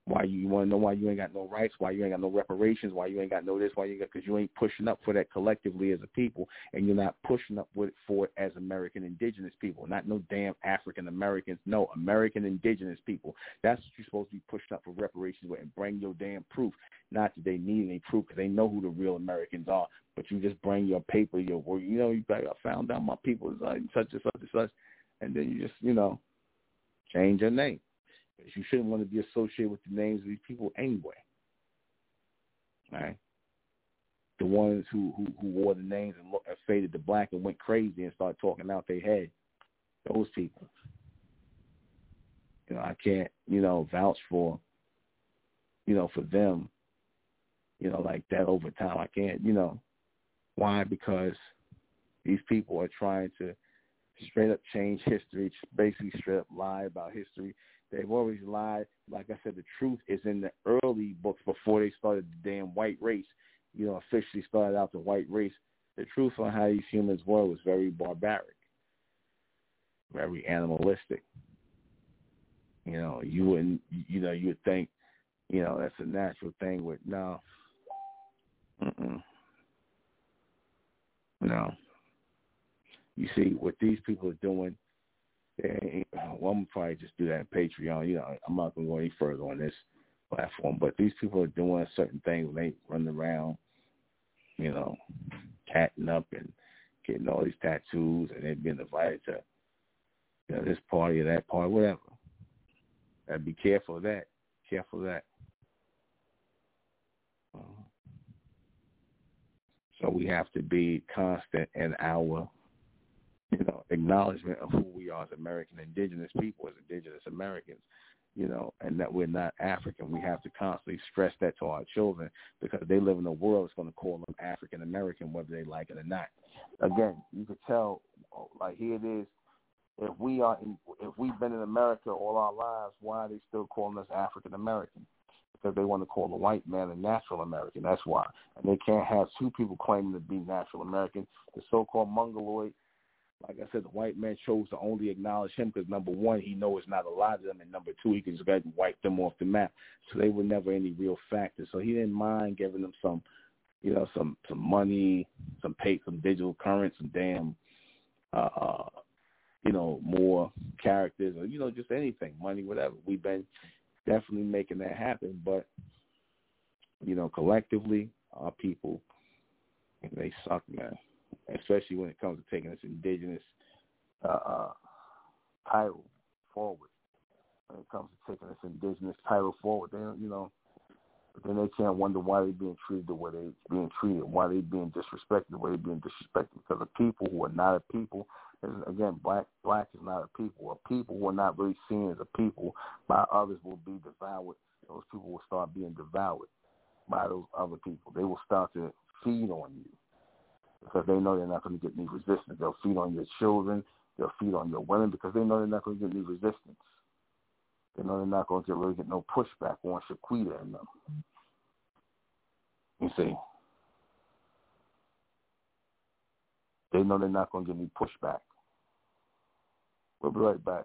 Speaker 2: Why you, want to know why you ain't got no rights? Why you ain't got no reparations? Why you ain't got no this? Why you got because you ain't pushing up for that collectively as a people, and you're not pushing up with for it as American indigenous people, not no damn African Americans. No, American indigenous people. That's what you're supposed to be pushing up for reparations with, and bring your damn proof. Not that they need any proof because they know who the real Americans are, but you just bring your paper, your work. You know, you got I found out my people is like such and such and such, and then you just you know change your name. You shouldn't want to be associated with the names of these people anyway. Right? The ones who, who, who wore the names and, look, and faded to black and went crazy and started talking out their head. Those people. You know, I can't, you know, vouch for, you know, for them, you know, like that over time. I can't, you know. Why? Because these people are trying to straight up change history, basically straight up lie about history They've always lied. Like I said, the truth is in the early books before they started the damn white race. You know, officially started out the white race. The truth on how these humans were was very barbaric, very animalistic. You know, you wouldn't, you know, you would think, you know, that's a natural thing. With no, Mm-mm. no. You see, what these people are doing well, I'm probably just do that in Patreon. You know, I'm not to go any further on this platform, but these people are doing certain things when they run around, you know, catting up and getting all these tattoos, and they've been invited to, you know, this party or that party, whatever. Gotta be careful of that. Careful of that. Uh, so we have to be constant in our you know, acknowledgement of who we are as American indigenous people, as indigenous Americans, you know, and that we're not African. We have to constantly stress that to our children because they live in a world that's going to call them African American, whether they like it or not. Again, you could tell, like here it is. If we are, in, if we've been in America all our lives, why are they still calling us African American? Because they want to call the white man a natural American. That's why, and they can't have two people claiming to be natural American. The so-called mongoloid like I said, the white man chose to only acknowledge him because number one, he knows not a lot of them, and number two, he can just go ahead and wipe them off the map. So they were never any real factors. So he didn't mind giving them some, you know, some some money, some pay, some digital current, some damn, uh, you know, more characters, or you know, just anything, money, whatever. We've been definitely making that happen, but you know, collectively, our people, they suck, man especially when it comes to taking this indigenous uh, uh, title forward. When it comes to taking this indigenous title forward, they you know, then they can't wonder why they're being treated the way they're being treated, why they're being disrespected the way they're being disrespected. Because the people who are not a people, and again, black black is not a people. A people who are not really seen as a people by others will be devoured. Those people will start being devoured by those other people. They will start to feed on you because they know they're not going to get any resistance. They'll feed on your children. They'll feed on your women because they know they're not going to get any resistance. They know they're not going to get really get no pushback on Shaquita and them. You see, they know they're not going to get any pushback. We'll be right back.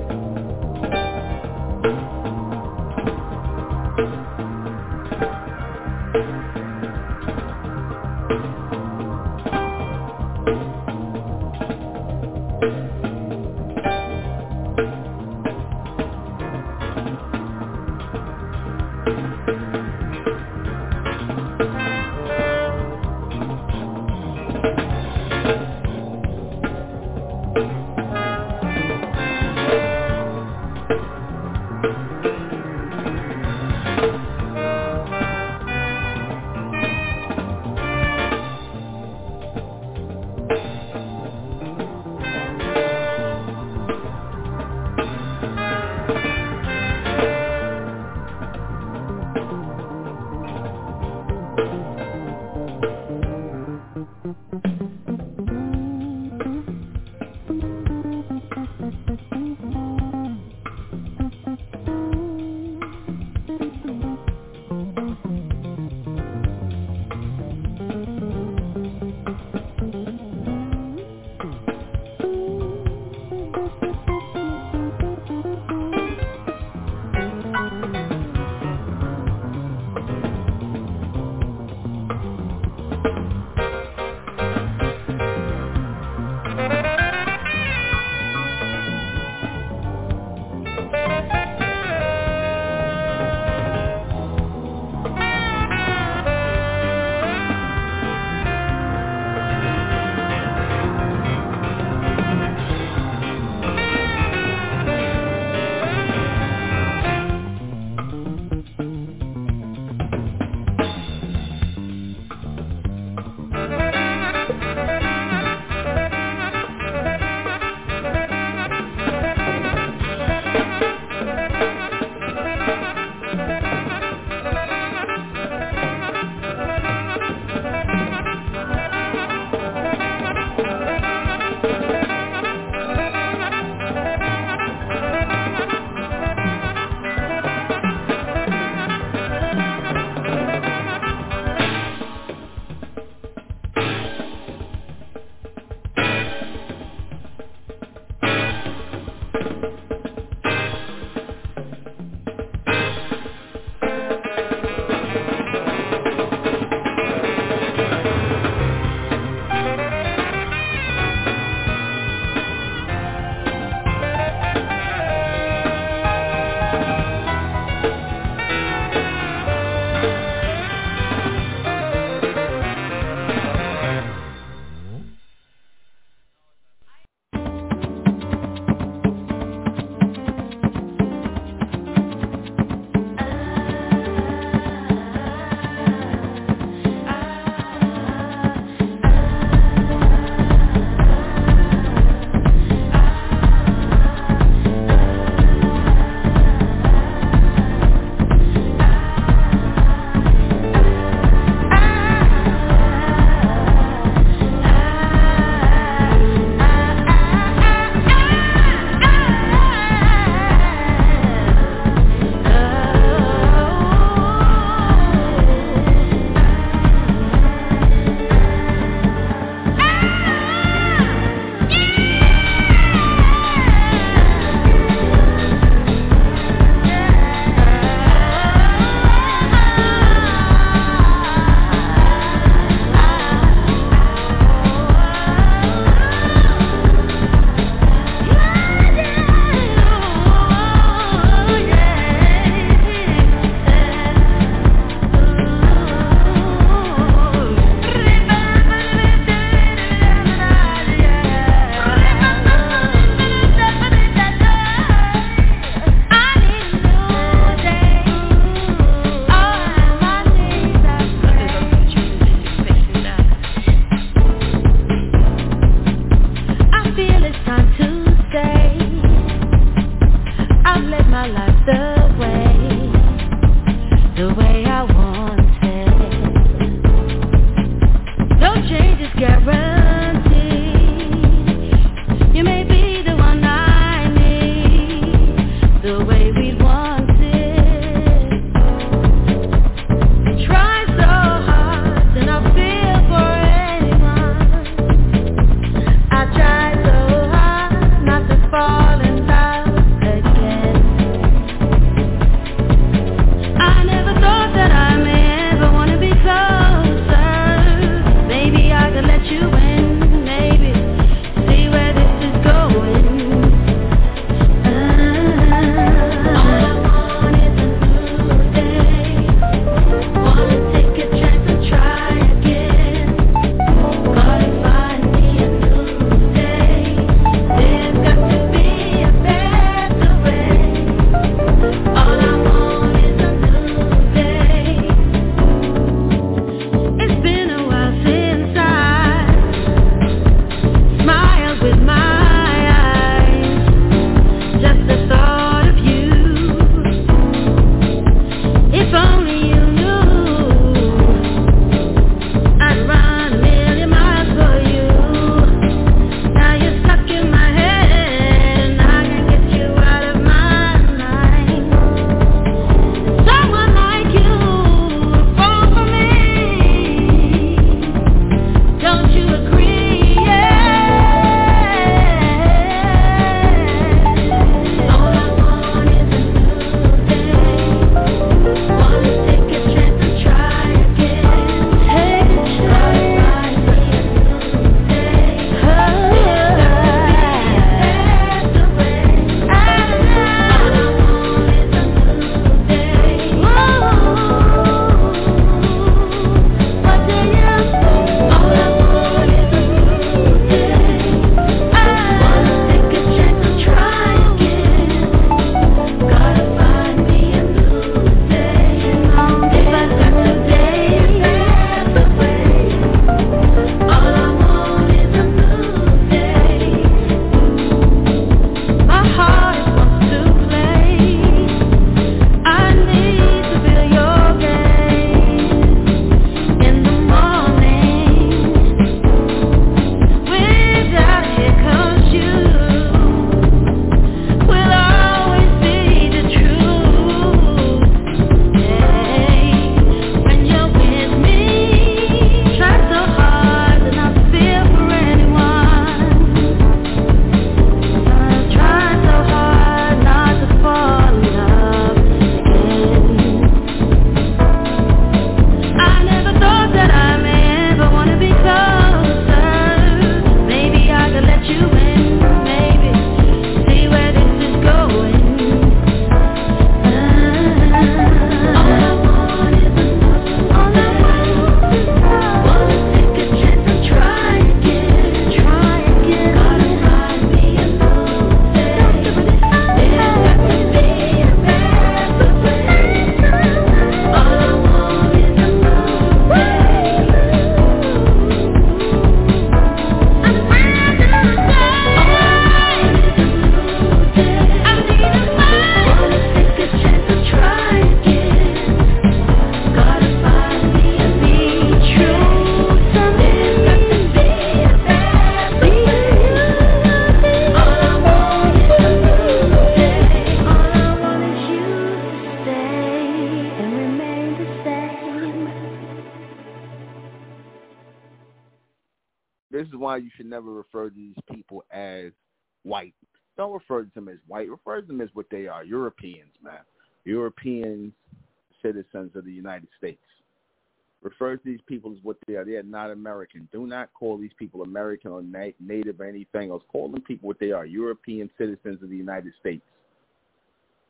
Speaker 2: not American. Do not call these people American or na- native or anything else. Call them people what they are, European citizens of the United States.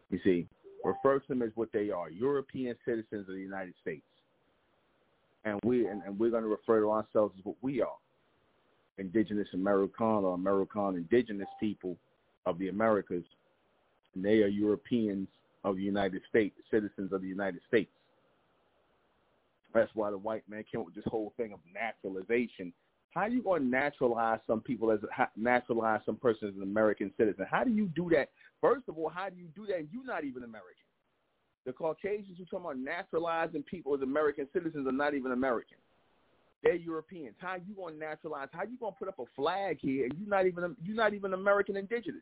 Speaker 2: You see, refer to them as what they are, European citizens of the United States. And we and, and we're going to refer to ourselves as what we are, indigenous American or American indigenous people of the Americas. And they are Europeans of the United States, citizens of the United States. That's why the white man came up with this whole thing of naturalization. How are you going to naturalize some people as naturalize some person as an American citizen? How do you do that? First of all, how do you do that? You're not even American. The Caucasians who talking about naturalizing people as American citizens are not even American. They're Europeans. How are you going to naturalize? How are you going to put up a flag here and you're not even you're not even American indigenous?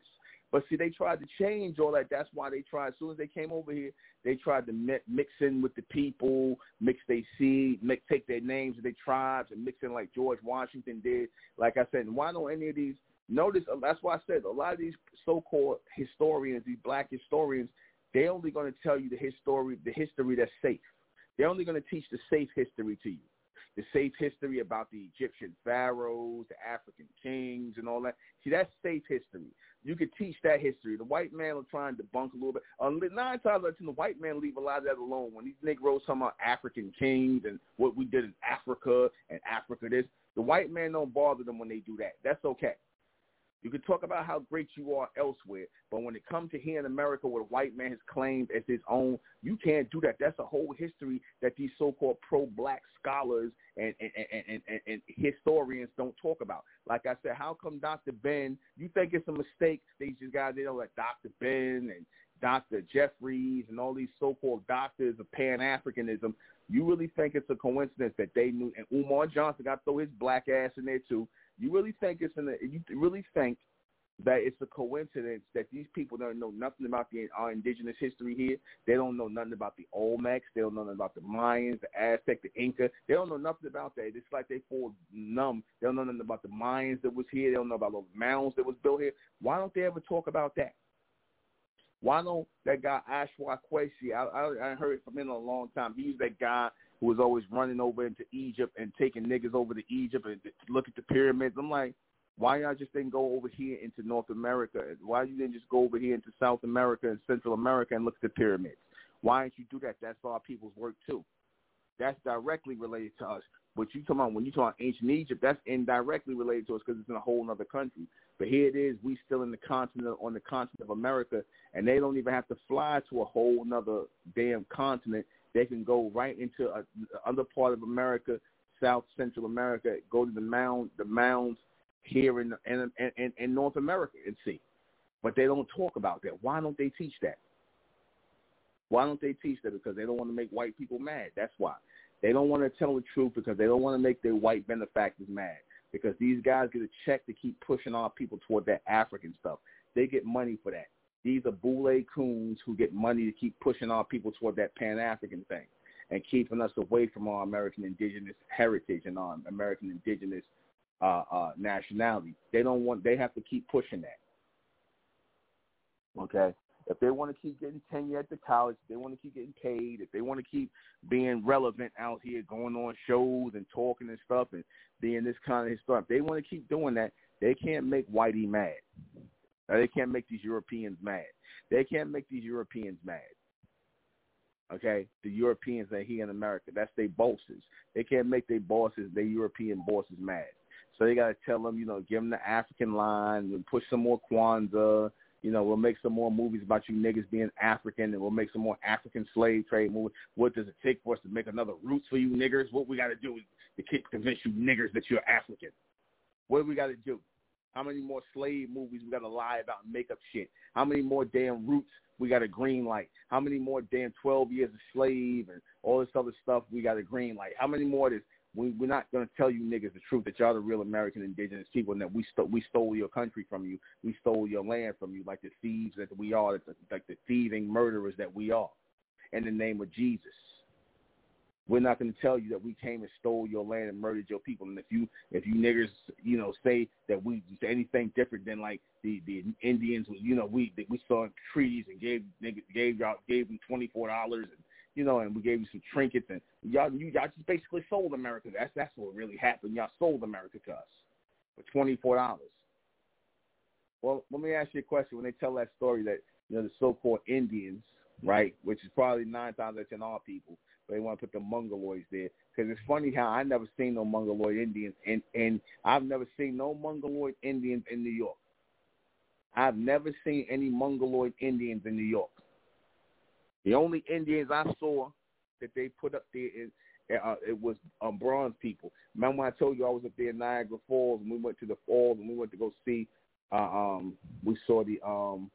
Speaker 2: But see, they tried to change all that. That's why they tried. As soon as they came over here, they tried to mix in with the people, mix their seed, mix, take their names of their tribes, and mix in like George Washington did. Like I said, and why don't any of these notice? That's why I said a lot of these so-called historians, these black historians, they're only going to tell you the history, the history that's safe. They're only going to teach the safe history to you the safe history about the Egyptian pharaohs, the African kings, and all that. See, that's safe history. You could teach that history. The white man will try and debunk a little bit. Nine times out of ten, the white man leave a lot of that alone. When these Negroes talking about African kings and what we did in Africa and Africa this, the white man don't bother them when they do that. That's okay. You can talk about how great you are elsewhere, but when it comes to here in America, what a white man has claimed as his own, you can't do that. That's a whole history that these so-called pro-black scholars and and, and, and, and historians don't talk about. Like I said, how come Dr. Ben? You think it's a mistake? These guys, they know like Dr. Ben and Dr. Jeffries and all these so-called doctors of Pan-Africanism. You really think it's a coincidence that they knew? And Umar Johnson got to throw his black ass in there too you really think it's in the, you really think that it's a coincidence that these people don't know nothing about the our indigenous history here. They don't know nothing about the Olmecs. They don't know nothing about the Mayans, the Aztec, the Inca. They don't know nothing about that. It's like they fall numb. They don't know nothing about the Mayans that was here. They don't know about those mounds that was built here. Why don't they ever talk about that? Why don't that guy Ashra Kwesi? I, I I heard from him in a long time. He's that guy who was always running over into Egypt and taking niggas over to Egypt and look at the pyramids. I'm like, why y'all just didn't go over here into North America? Why you didn't just go over here into South America and Central America and look at the pyramids? Why didn't you do that? That's our people's work too. That's directly related to us. But you come on, when you talk ancient Egypt, that's indirectly related to us because it's in a whole other country. But here it is, we still in the continent on the continent of America, and they don't even have to fly to a whole other damn continent they can go right into a, other part of America, South Central America, go to the mound, the mounds here in, in in in North America and see. But they don't talk about that. Why don't they teach that? Why don't they teach that? Because they don't want to make white people mad. That's why. They don't want to tell the truth because they don't want to make their white benefactors mad. Because these guys get a check to keep pushing our people toward that African stuff. They get money for that. These are boule coons who get money to keep pushing our people toward that Pan-African thing and keeping us away from our American indigenous heritage and our American indigenous uh, uh, nationality. They don't want. They have to keep pushing that. Okay. If they want to keep getting tenure at the college, if they want to keep getting paid, if they want to keep being relevant out here, going on shows and talking and stuff, and being this kind of stuff, they want to keep doing that, they can't make Whitey mad. They can't make these Europeans mad. They can't make these Europeans mad. Okay, the Europeans that here in America, that's their bosses. They can't make their bosses, their European bosses, mad. So they got to tell them, you know, give them the African line, and push some more Kwanzaa. You know, we'll make some more movies about you niggas being African, and we'll make some more African slave trade movies. What does it take for us to make another Roots for you niggers? What we got to do is to convince you niggers that you're African. What do we got to do? How many more slave movies we got to lie about and make up shit? How many more damn roots we got a green light? How many more damn 12 years of slave and all this other stuff we got a green light? How many more this? We, we're not going to tell you niggas the truth that y'all the real American indigenous people and that we, st- we stole your country from you. We stole your land from you like the thieves that we are, like the thieving murderers that we are in the name of Jesus. We're not going to tell you that we came and stole your land and murdered your people. And if you if you niggers, you know, say that we anything different than like the the Indians, you know, we we saw treaties and gave gave y'all gave them twenty four dollars and you know, and we gave you some trinkets and y'all you y'all just basically sold America. That's that's what really happened. Y'all sold America to us for twenty four dollars. Well, let me ask you a question. When they tell that story that you know the so-called Indians, right, which is probably nine times out of ten our people, but they want to put the Mongoloids there because it's funny how I never seen no Mongoloid Indians, and and I've never seen no Mongoloid Indians in New York. I've never seen any Mongoloid Indians in New York. The only Indians I saw that they put up there is uh, it was um, bronze people. Remember when I told you I was up there in Niagara Falls and we went to the falls and we went to go see. Uh, um, we saw the um,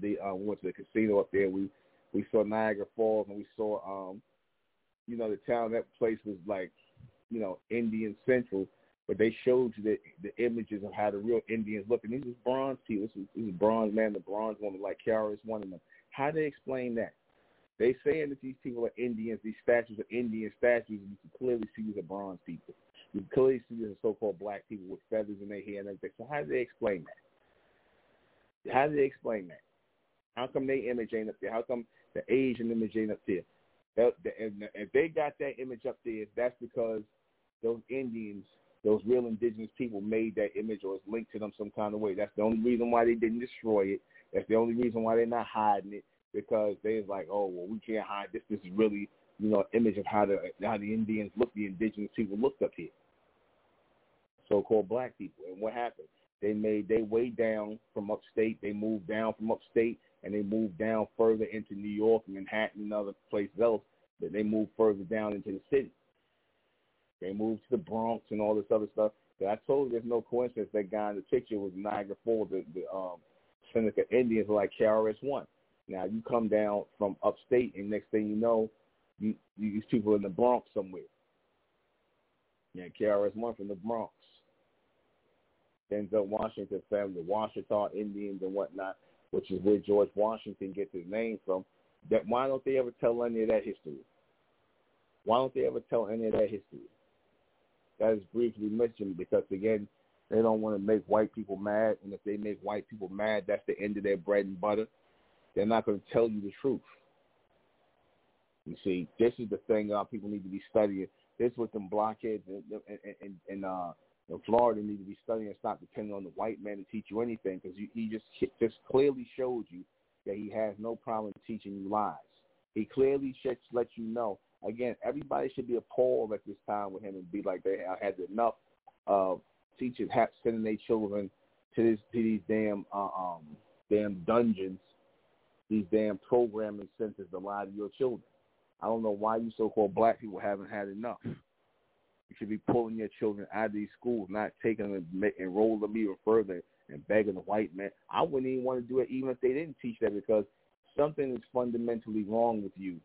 Speaker 2: the uh, we went to the casino up there. We we saw Niagara Falls and we saw um, you know the town. That place was like you know Indian Central, but they showed you the the images of how the real Indians look. And these was bronze people. This was, this was bronze man, the bronze woman, like KRS One of them. How do they explain that? They saying that these people are Indians, these statues are Indian statues, and you can clearly see these are bronze people. You can clearly see these are so-called black people with feathers in their hair and everything. So how do they explain that? How do they explain that? How come they image ain't up there? How come the Asian image ain't up there? If they got that image up there, that's because those Indians, those real indigenous people made that image or it's linked to them some kind of way. That's the only reason why they didn't destroy it. That's the only reason why they're not hiding it because they're like, oh, well, we can't hide this. This is really, you know, image of how the how the Indians look, the indigenous people looked up here, so-called black people. And what happened? They made they way down from upstate. They moved down from upstate, and they moved down further into New York and Manhattan and other places else. But they moved further down into the city. They moved to the Bronx and all this other stuff. But I told you there's no coincidence that guy in the picture was Niagara Falls, the, the um, Seneca Indians like KRS-One. Now you come down from upstate, and next thing you know, you, you these people in the Bronx somewhere. Yeah, KRS-One from the Bronx. Denzel Washington family, the Washitaw Indians and whatnot, which is where George Washington gets his name from. That why don't they ever tell any of that history? Why don't they ever tell any of that history? That is briefly mentioned because again, they don't want to make white people mad, and if they make white people mad, that's the end of their bread and butter. They're not going to tell you the truth. You see, this is the thing uh, people need to be studying. This with them blockheads and and, and, uh, Florida need to be studying and stop depending on the white man to teach you anything because he just just clearly showed you that he has no problem teaching you lies. He clearly should let you know. Again, everybody should be appalled at this time with him and be like they had enough of teachers have sending their children to this to these damn uh, um damn dungeons, these damn programming centers to lie to your children. I don't know why you so-called black people haven't had enough. You should be pulling your children out of these schools, not taking them and enroll them even further and begging the white man. I wouldn't even want to do it even if they didn't teach that because something is fundamentally wrong with you.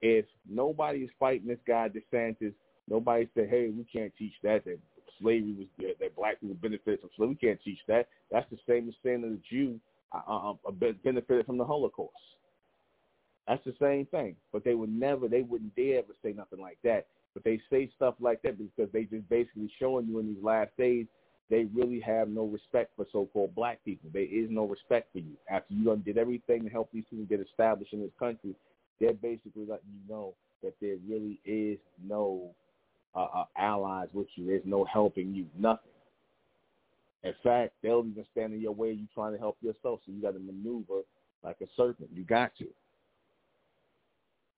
Speaker 2: If nobody is fighting this guy DeSantis, nobody said, "Hey, we can't teach that." That slavery was that black people benefited from slavery. We can't teach that. That's the same as saying that a Jew uh, uh, benefited from the Holocaust. That's the same thing. But they would never, they wouldn't dare ever say nothing like that. But they say stuff like that because they just basically showing you in these last days they really have no respect for so-called black people. There is no respect for you. After you done did everything to help these people get established in this country, they're basically letting you know that there really is no uh, uh, allies with you. There's no helping you, nothing. In fact, they'll even stand in your way. You trying to help yourself, so you got to maneuver like a serpent. You got to,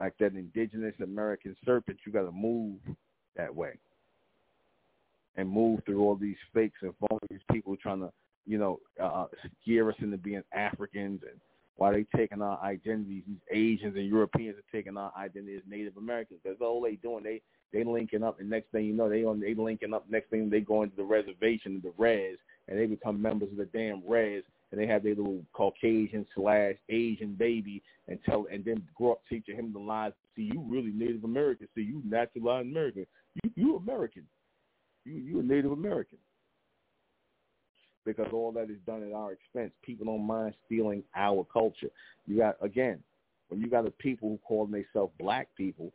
Speaker 2: like that indigenous American serpent. You got to move that way, and move through all these fakes and phonies. People trying to, you know, uh, scare us into being Africans and why they taking our identities. These Asians and Europeans are taking our identity as Native Americans. That's all they doing. They they linking up, and next thing you know, they on they linking up. Next thing they go into the reservation, the res, and they become members of the damn res, and they have their little Caucasian slash Asian baby, and tell, and then grow up teaching him the lies. See, you really Native American. See, you naturalized American. You you American. You you a Native American. Because all that is done at our expense. People don't mind stealing our culture. You got again, when you got the people who call themselves black people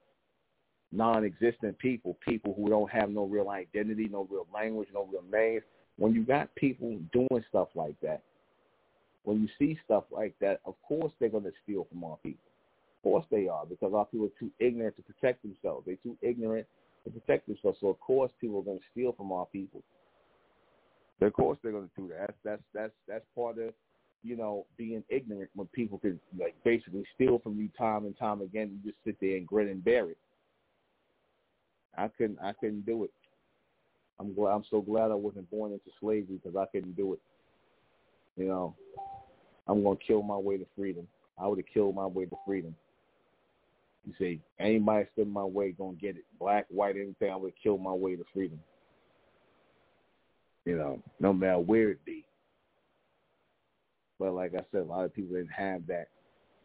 Speaker 2: non-existent people, people who don't have no real identity, no real language, no real names. When you got people doing stuff like that, when you see stuff like that, of course they're going to steal from our people. Of course they are, because our people are too ignorant to protect themselves. They're too ignorant to protect themselves. So of course people are going to steal from our people. Of course they're going to do that. That's that's that's that's part of you know being ignorant when people can like basically steal from you time and time again. You just sit there and grin and bear it. I couldn't I couldn't do it. I'm glad I'm so glad I wasn't born into slavery because I couldn't do it. You know, I'm gonna kill my way to freedom. I would have killed my way to freedom. You see, anybody stood in my way gonna get it. Black, white, anything, I would killed my way to freedom. You know, no matter where it be. But like I said, a lot of people didn't have that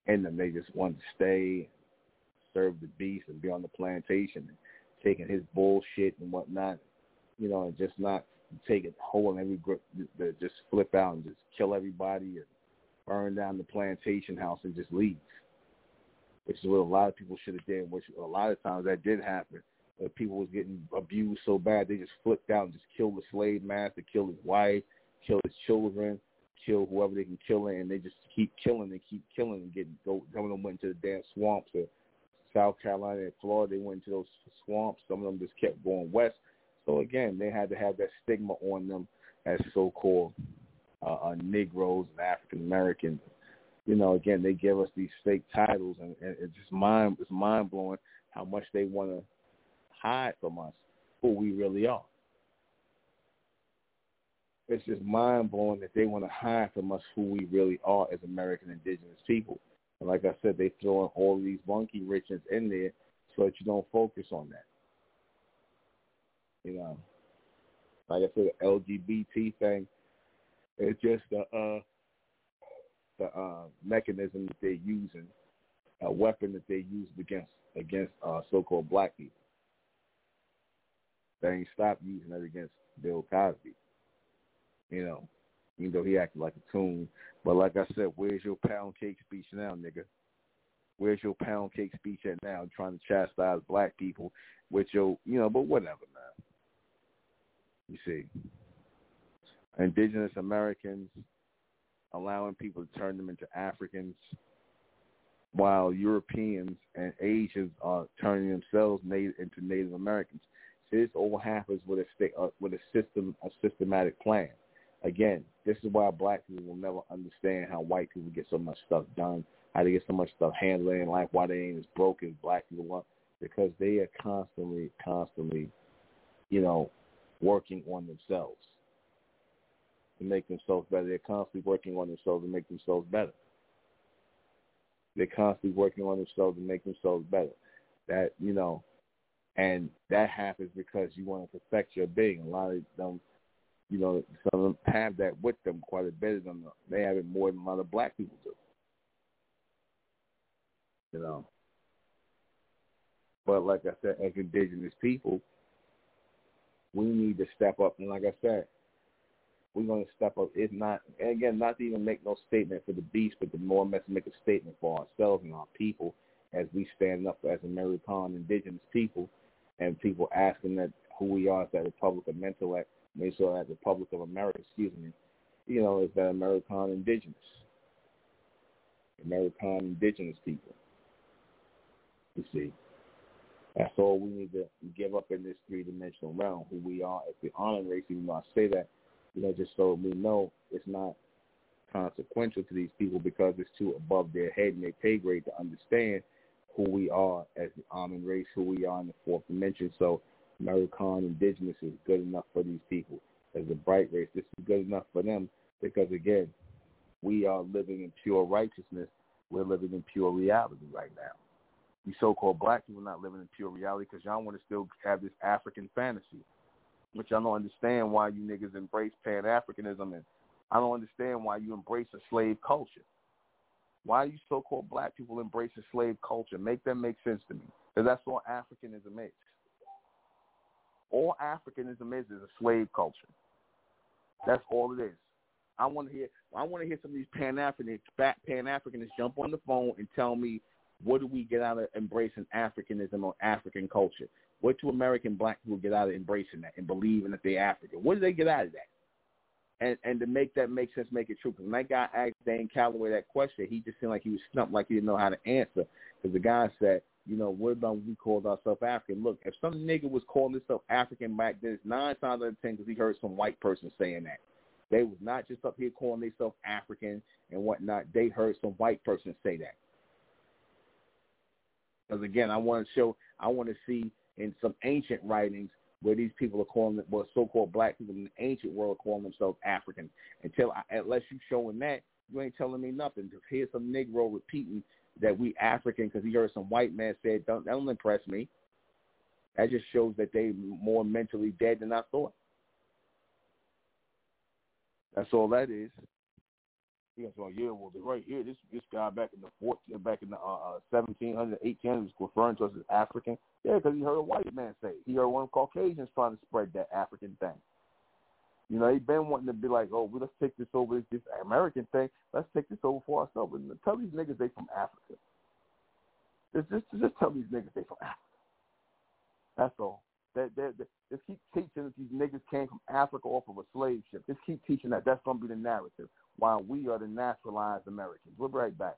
Speaker 2: in them. They just wanted to stay, serve the beast, and be on the plantation, and taking his bullshit and whatnot. You know, and just not take it whole and every group, just flip out and just kill everybody and burn down the plantation house and just leave. Which is what a lot of people should have done. Which a lot of times that did happen. But people was getting abused so bad they just flipped out and just killed the slave master, killed his wife, killed his children, kill whoever they can kill, and they just keep killing and keep killing and getting go. Some of them went to the damn swamps of South Carolina and Florida. They went to those swamps. Some of them just kept going west. So again, they had to have that stigma on them as so-called uh, uh, Negroes and African Americans. You know, again, they give us these fake titles, and, and it's just mind it's mind blowing how much they want to hide from us who we really are. It's just mind blowing that they want to hide from us who we really are as American indigenous people. And like I said, they throw in all these monkey riches in there so that you don't focus on that. You know, like I said, the LGBT thing it's just the uh, the uh, mechanism that they're using, a weapon that they use against against uh, so-called black people. They ain't stopped using it against Bill Cosby. You know, even though he acted like a coon. But like I said, where's your pound cake speech now, nigga? Where's your pound cake speech at now? Trying to chastise black people with your, you know, but whatever, man. You see indigenous Americans, allowing people to turn them into Africans, while Europeans and Asians are turning themselves native, into Native Americans. So this all happens with a uh, with a system, a systematic plan. Again, this is why black people will never understand how white people get so much stuff done, how they get so much stuff handled in life, why they ain't as broke as black people are, because they are constantly, constantly, you know, working on themselves to make themselves better. They're constantly working on themselves to make themselves better. They're constantly working on themselves to make themselves better. That you know, and that happens because you want to perfect your being. A lot of them, you know, some of them have that with them quite a bit of them. They have it more than a lot of black people do. You know. But like I said, as indigenous people, we need to step up. And like I said, we're going to step up. If not, again, not to even make no statement for the beast, but to more or less make a statement for ourselves and our people as we stand up as American indigenous people and people asking that who we are as that Republic of Mental make sure that Republic of America, excuse me, you know, is that American indigenous. American indigenous people. You see. That's all we need to give up in this three-dimensional realm, who we are as the honor race, even though I say that you know, just so we know it's not consequential to these people because it's too above their head and their pay grade to understand who we are as the Amun race, who we are in the fourth dimension. So American indigenous is good enough for these people. As a bright race, this is good enough for them because again, we are living in pure righteousness. We're living in pure reality right now. You so-called black people are not living in pure reality because y'all want to still have this African fantasy which I don't understand why you niggas embrace Pan Africanism, and I don't understand why you embrace a slave culture. Why you so-called black people embrace a slave culture? Make that make sense to me, because that's all Africanism is. All Africanism is is a slave culture. That's all it is. I want to hear. I want to hear some of these Pan Africanists, Pan Africanists jump on the phone and tell me what do we get out of embracing Africanism or African culture? What do American black people get out of embracing that and believing that they're African? What do they get out of that? And and to make that make sense, make it true. Because when that guy asked Dane Calloway that question, he just seemed like he was stumped, like he didn't know how to answer. Because the guy said, you know, what about we called ourselves African? Look, if some nigga was calling himself African back then, it's nine times out of ten because he heard some white person saying that. They was not just up here calling themselves African and whatnot. They heard some white person say that. Because again, I want to show, I want to see in some ancient writings where these people are calling, well, so-called black people in the ancient world calling themselves African. Until unless you showing that, you ain't telling me nothing. Because here's some Negro repeating that we African because he heard some white man say it. Don't, that don't impress me. That just shows that they more mentally dead than I thought. That's all that is. Goes, "Oh yeah, well, right here, this this guy back in the 14, back in the uh, 1700s, uh, 1800s, was referring to us as African. Yeah, because he heard a white man say it. He heard one of Caucasians trying to spread that African thing. You know, he been wanting to be like, oh, well, let's take this over this, this American thing. Let's take this over for ourselves. And tell these niggas they from Africa. Just, just, just tell these niggas they from Africa. That's all. That, that, just keep teaching that these niggas came from Africa off of a slave ship. Just keep teaching that. That's going to be the narrative. While we are the naturalized Americans. We'll be right back.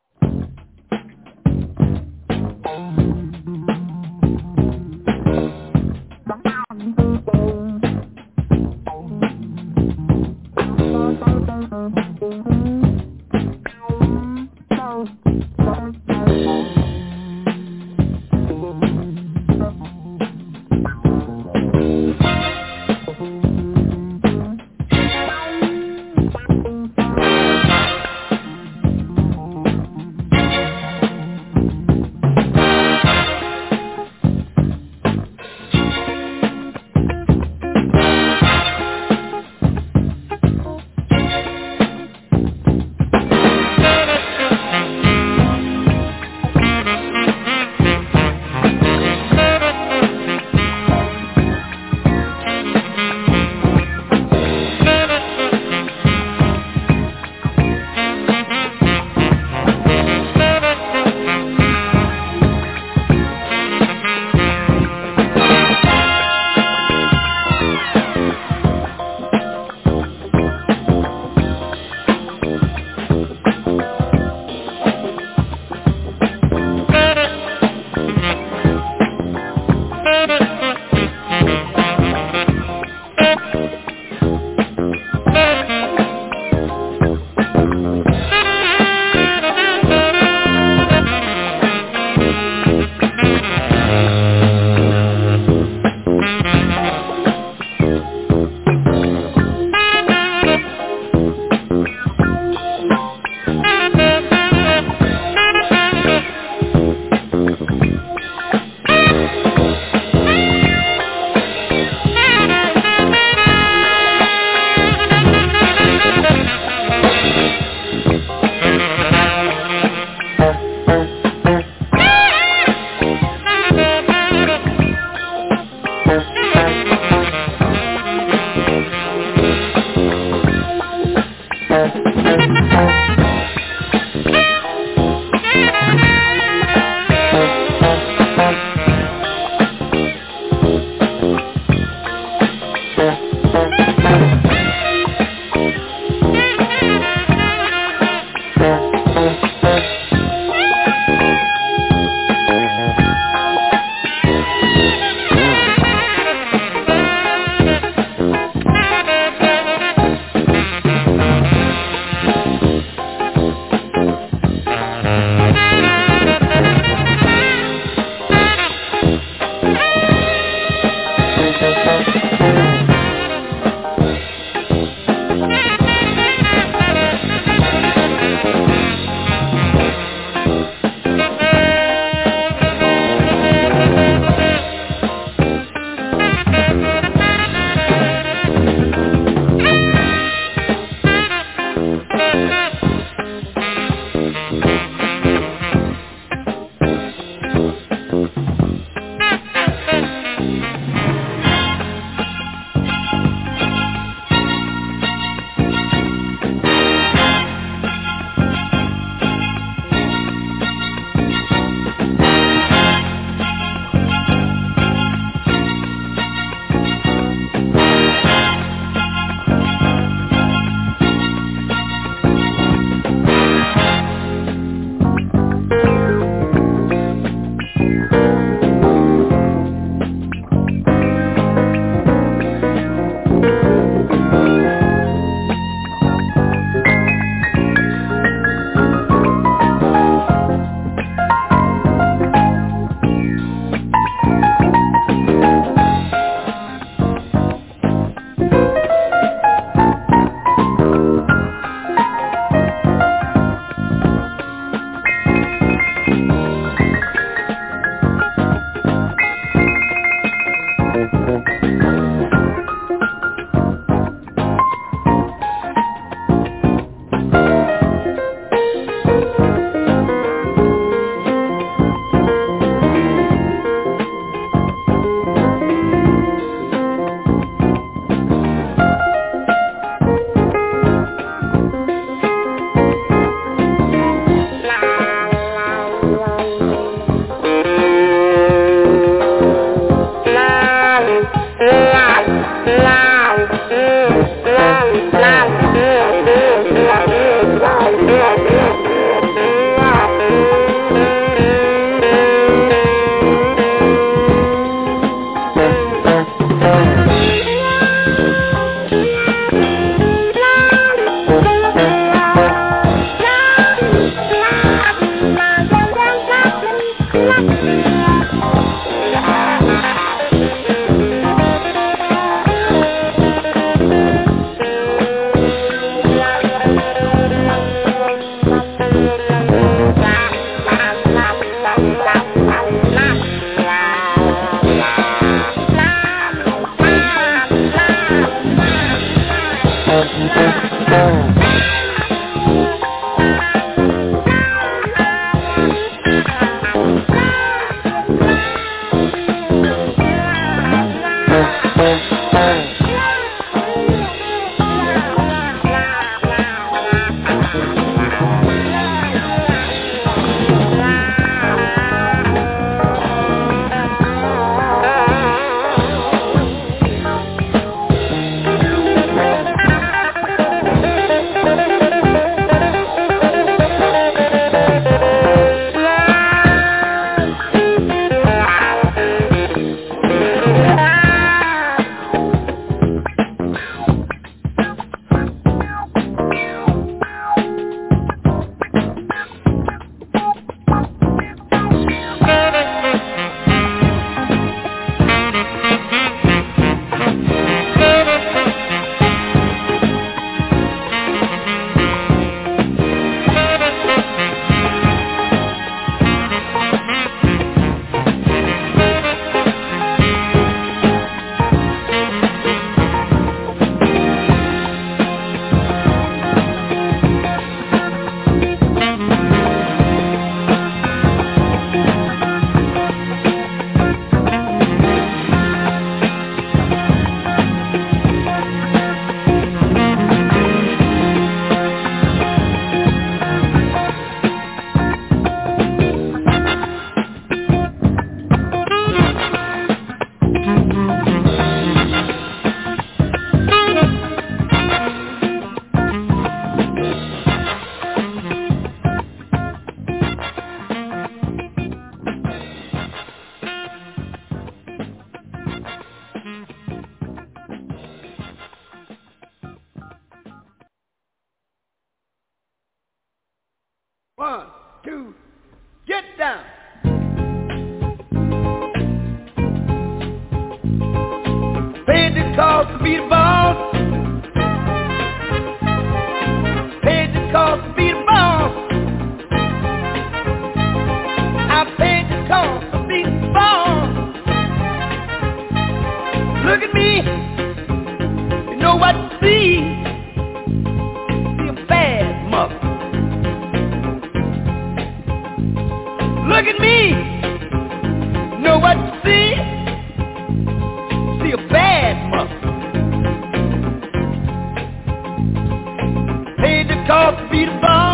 Speaker 3: See a bad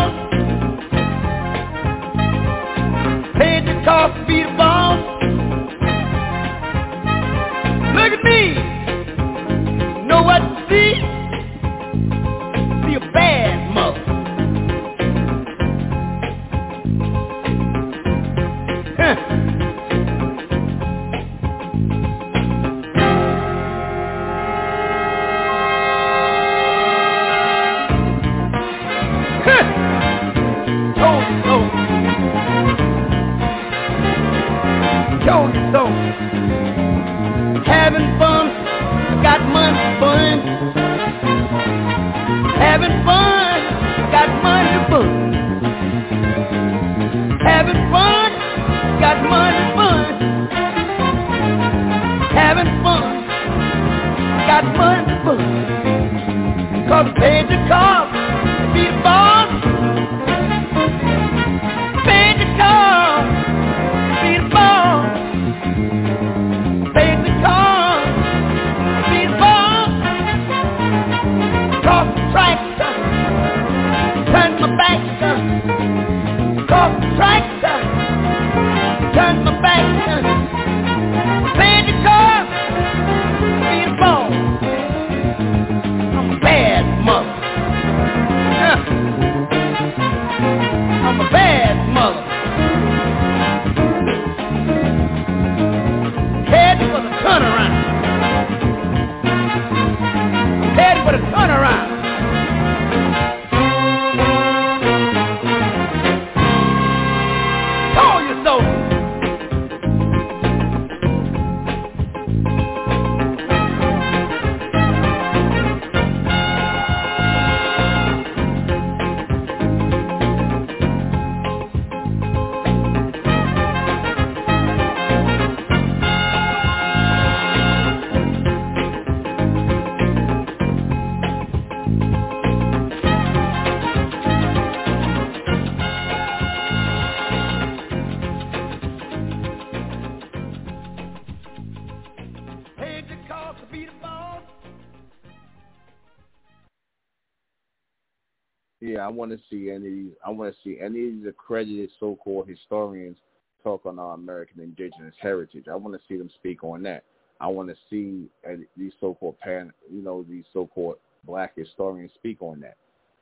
Speaker 2: see any of these accredited so-called historians talk on our American indigenous heritage. I want to see them speak on that. I want to see uh, these so-called pan, you know, these so-called black historians speak on that.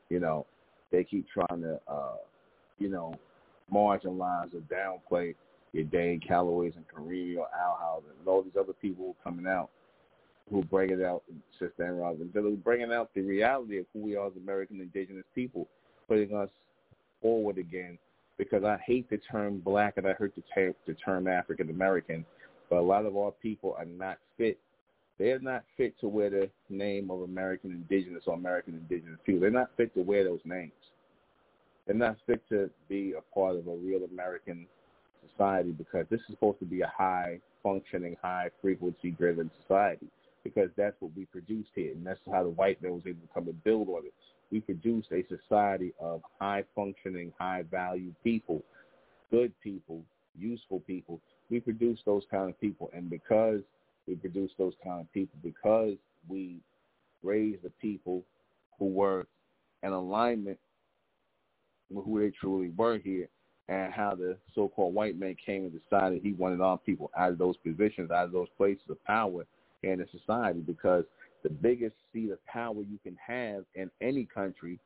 Speaker 2: You know, they keep trying to, uh, you know, marginalize or downplay your Dane Calloways and Kareem or Al Howard and all these other people coming out who bring it out, Sister Ann Robinson, bringing out the reality of who we are as American indigenous people, putting us forward again. Because I hate the term black and I hate the, ter- the term African American, but a lot of our people are not fit. They're not fit to wear the name of American indigenous or American indigenous people. They're not fit to wear those names. They're not fit to be a part of a real American society because this is supposed to be a high functioning, high frequency driven society because that's what we produced here and that's how the white man was able to come and build on it. We produce a society of high functioning, high value people, good people, useful people. We produce those kind of people and because we produce those kind of people, because we raise the people who were in alignment with who they truly were here and how the so-called white man came and decided he wanted our people out of those positions, out of those places of power in the society because the biggest seat of power you can have in any country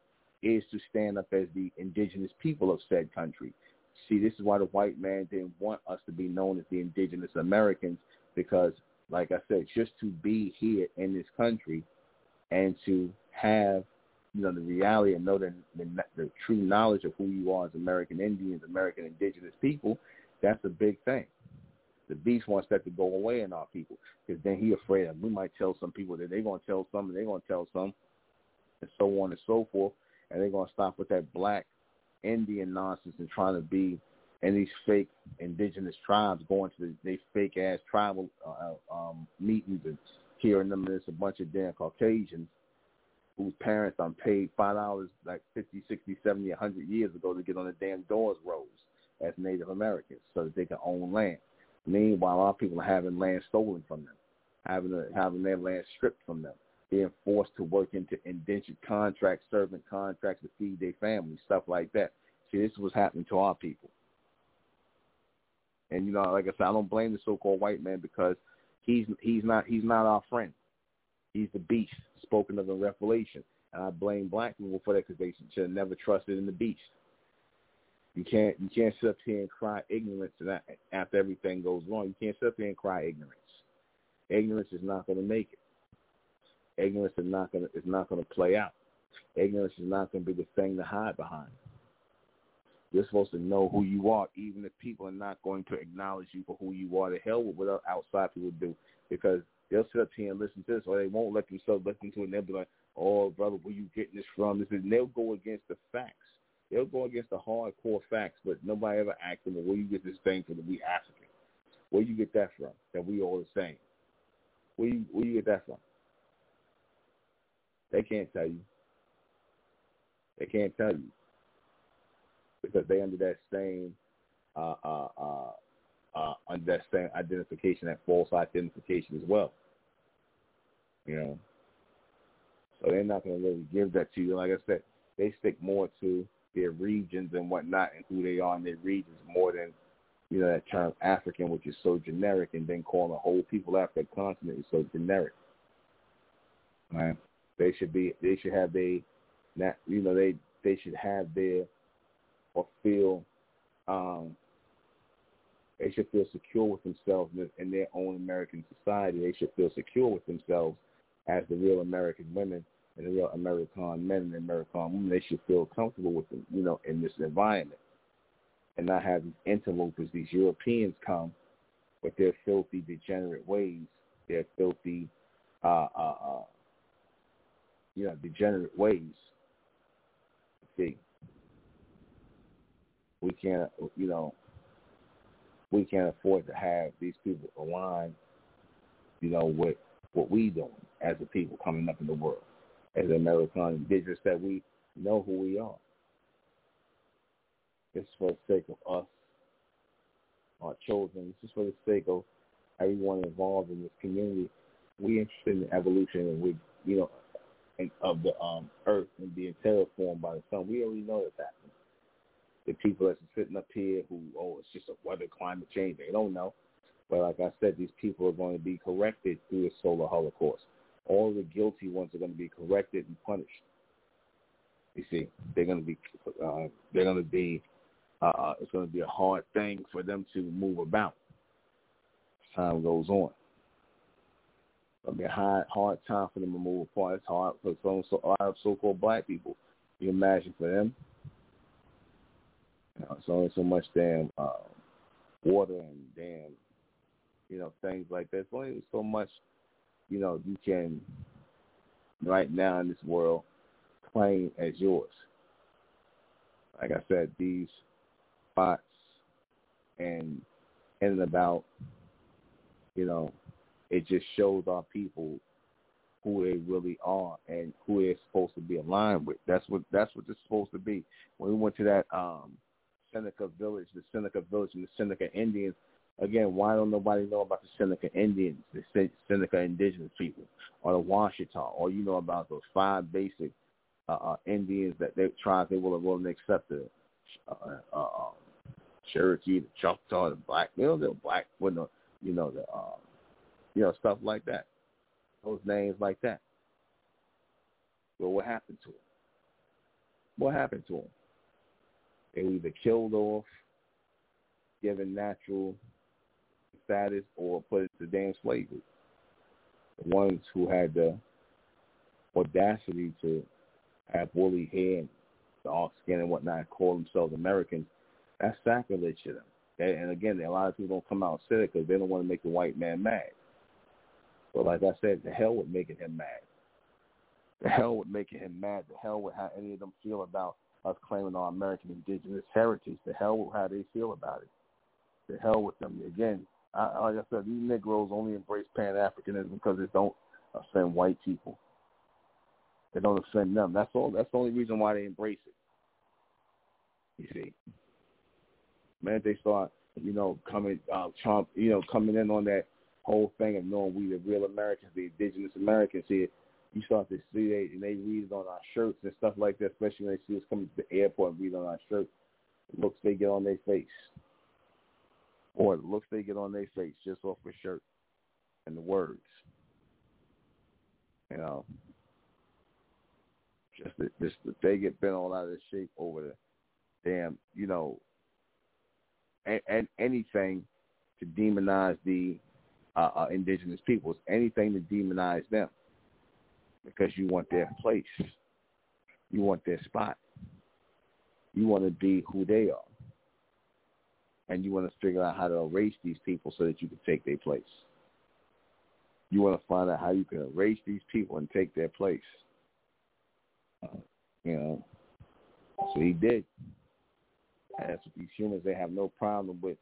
Speaker 2: is to stand up as the indigenous people of said country. See, this is why the white man didn't want us to be known as the indigenous Americans because, like I said, just to be here in this country and to have you know the reality and know the, the the true knowledge of who you are as American Indians, American indigenous people, that's a big thing. The beast wants that to go away in our people because then he afraid of we might tell some people that they're gonna tell some and they're gonna tell some, and so on and so forth, and they're gonna stop with that black Indian nonsense and trying to be and these fake indigenous tribes going to the, they fake ass tribal uh, um, meetings and hearing them as a bunch of damn Caucasians whose parents done paid five dollars like fifty, sixty, seventy, a hundred years ago to get on the damn Dawes rolls as Native Americans so that they can own land. Meanwhile, our people are having land stolen from them, having a, having their land stripped from them, being forced to work into indentured contracts, servant contracts to feed their families, stuff like that. See, this is what's happening to our people. And you know, like I said, I don't blame the so-called white man because he's he's not he's not our friend. He's the beast spoken of in Revelation. And I blame black people for that because they should have never trusted in the beast. You can't you can't sit up here and cry ignorance after everything goes wrong. You can't sit up here and cry ignorance. Ignorance is not going to make it. Ignorance is not going is not going to play out. Ignorance is not going to be the thing to hide behind. You're supposed to know who you are, even if people are not going to acknowledge you for who you are. The hell with what outside people do, because they'll sit up here and listen to this, or they won't let themselves listen to it. and They'll be like, "Oh, brother, where you getting this from?" This is, and they'll go against the facts. They'll go against the hardcore facts, but nobody ever asked them, "Where you get this thing from? That we African? Where you get that from? That we all the same? Where you where you get that from?" They can't tell you. They can't tell you because they under that same uh, uh, uh, uh, under that same identification, that false identification as well. You know, so they're not going to really give that to you. Like I said, they stick more to their regions and whatnot and who they are in their regions more than you know that term African, which is so generic, and then calling whole people after a continent is so generic. Right? They should be. They should have they, not you know they they should have their or feel um, they should feel secure with themselves in their own American society. They should feel secure with themselves as the real American women and the real American men and American women. They should feel comfortable with them, you know, in this environment, and not have these interlopers, these Europeans come with their filthy, degenerate ways, their filthy, uh, uh, uh, you know, degenerate ways. See, we can't, you know, we can't afford to have these people align, you know, with what we doing as a people coming up in the world, as American indigenous, that we know who we are. It's for the sake of us, our children. This is for the sake of everyone involved in this community. We interested in the evolution, and we, you know, of the um, earth and being terraformed by the sun. We already know that's happening the people that's sitting up here who, oh, it's just a weather climate change. They don't know. But like I said, these people are going to be corrected through the solar holocaust. All the guilty ones are going to be corrected and punished. You see, they're going to be, uh, they're going to be, uh, it's going to be a hard thing for them to move about as time goes on. It'll be a hard, hard time for them to move apart. It's hard for some so, a lot of so-called black people. You imagine for them, you know, it's only so much damn uh, water and damn, you know, things like that. It's only so much, you know, you can right now in this world claim as yours. Like I said, these spots and in and about, you know, it just shows our people who they really are and who they're supposed to be aligned with. That's what that's what it's supposed to be. When we went to that um Seneca village, the Seneca village and the Seneca Indians. Again, why don't nobody know about the Seneca Indians, the Seneca indigenous people, or the Washitaw, or you know about those five basic uh, uh, Indians that they tribes they will willing to accept the uh, uh, um, Cherokee, the Choctaw, the Black, you know, the Black, you know, the, um, you know, stuff like that. Those names like that. Well, what happened to them? What happened to them? They were either killed off, given natural status, or put it to damn slavery. The ones who had the audacity to have woolly hair and dark skin and whatnot, call themselves Americans, that's sacrilege to them. And again, a lot of people don't come out and say it because they don't want to make the white man mad. But like I said, the hell with making him mad. The hell with making him mad. The hell with how any of them feel about us claiming our American indigenous heritage. The hell with how they feel about it. The hell with them. Again, I, like I said, these Negroes only embrace Pan-Africanism because they don't offend white people. They don't offend them. That's all. That's the only reason why they embrace it. You see, man, they start, you know, coming, uh, Trump, you know, coming in on that whole thing of knowing we the real Americans, the indigenous Americans here you start to see it and they read it on our shirts and stuff like that, especially when they see us coming to the airport and read on our shirts. The looks they get on their face. Or the looks they get on their face just off the shirt and the words. You know. Just that just they get bent all out of shape over the damn, you know, and, and anything to demonize the uh, uh, indigenous peoples, anything to demonize them because you want their place. You want their spot. You want to be who they are. And you want to figure out how to erase these people so that you can take their place. You want to find out how you can erase these people and take their place. Uh, you know, so he did. As these humans, they have no problem with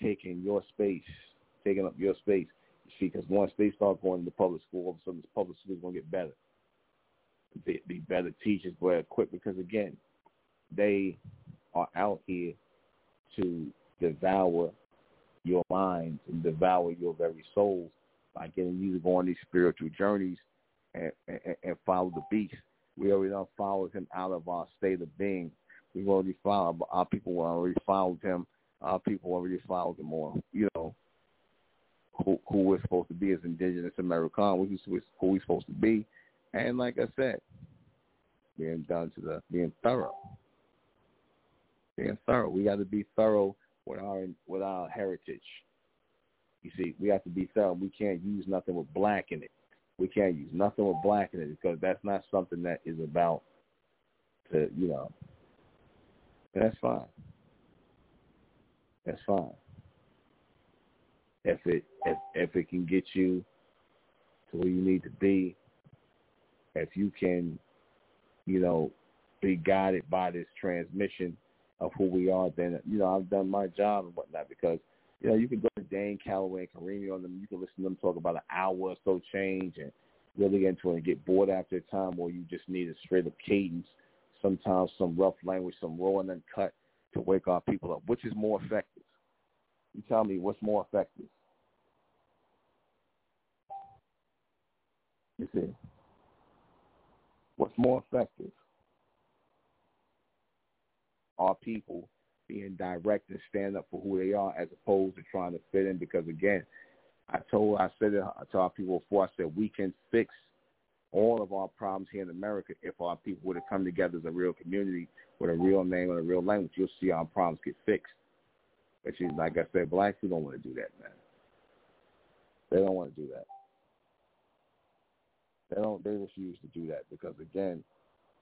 Speaker 2: taking your space, taking up your space see, because once they start going to public school, all of a sudden this public school is going to get better. Be, be better teachers, better equipped, because again, they are out here to devour your minds and devour your very souls by getting you to go on these spiritual journeys and, and, and follow the beast. We already followed him out of our state of being We've already followed our people already followed him. Our people already followed him on, you know, who who we're supposed to be as indigenous Americans, who who we're supposed to be. And like I said, being done to the being thorough. Being thorough. We got to be thorough with our with our heritage. You see, we have to be thorough. We can't use nothing with black in it. We can't use nothing with black in it because that's not something that is about to you know. That's fine. That's fine. If it if if it can get you to where you need to be, if you can you know, be guided by this transmission of who we are, then you know I've done my job and whatnot. Because you know you can go to Dane Calloway and Karimi on them. You can listen to them talk about an hour or so change and really get into it and get bored after a time, or you just need a straight up cadence. Sometimes some rough language, some raw and uncut to wake our people up. Which is more effective? You tell me what's more effective. You see. What's more effective? Our people being direct and stand up for who they are as opposed to trying to fit in because again, I told I said it to our people before, I said we can fix all of our problems here in America if our people were to come together as a real community with a real name and a real language, you'll see our problems get fixed. But you, like I said, blacks people don't want to do that, man. They don't want to do that. They don't. They refuse to do that because again,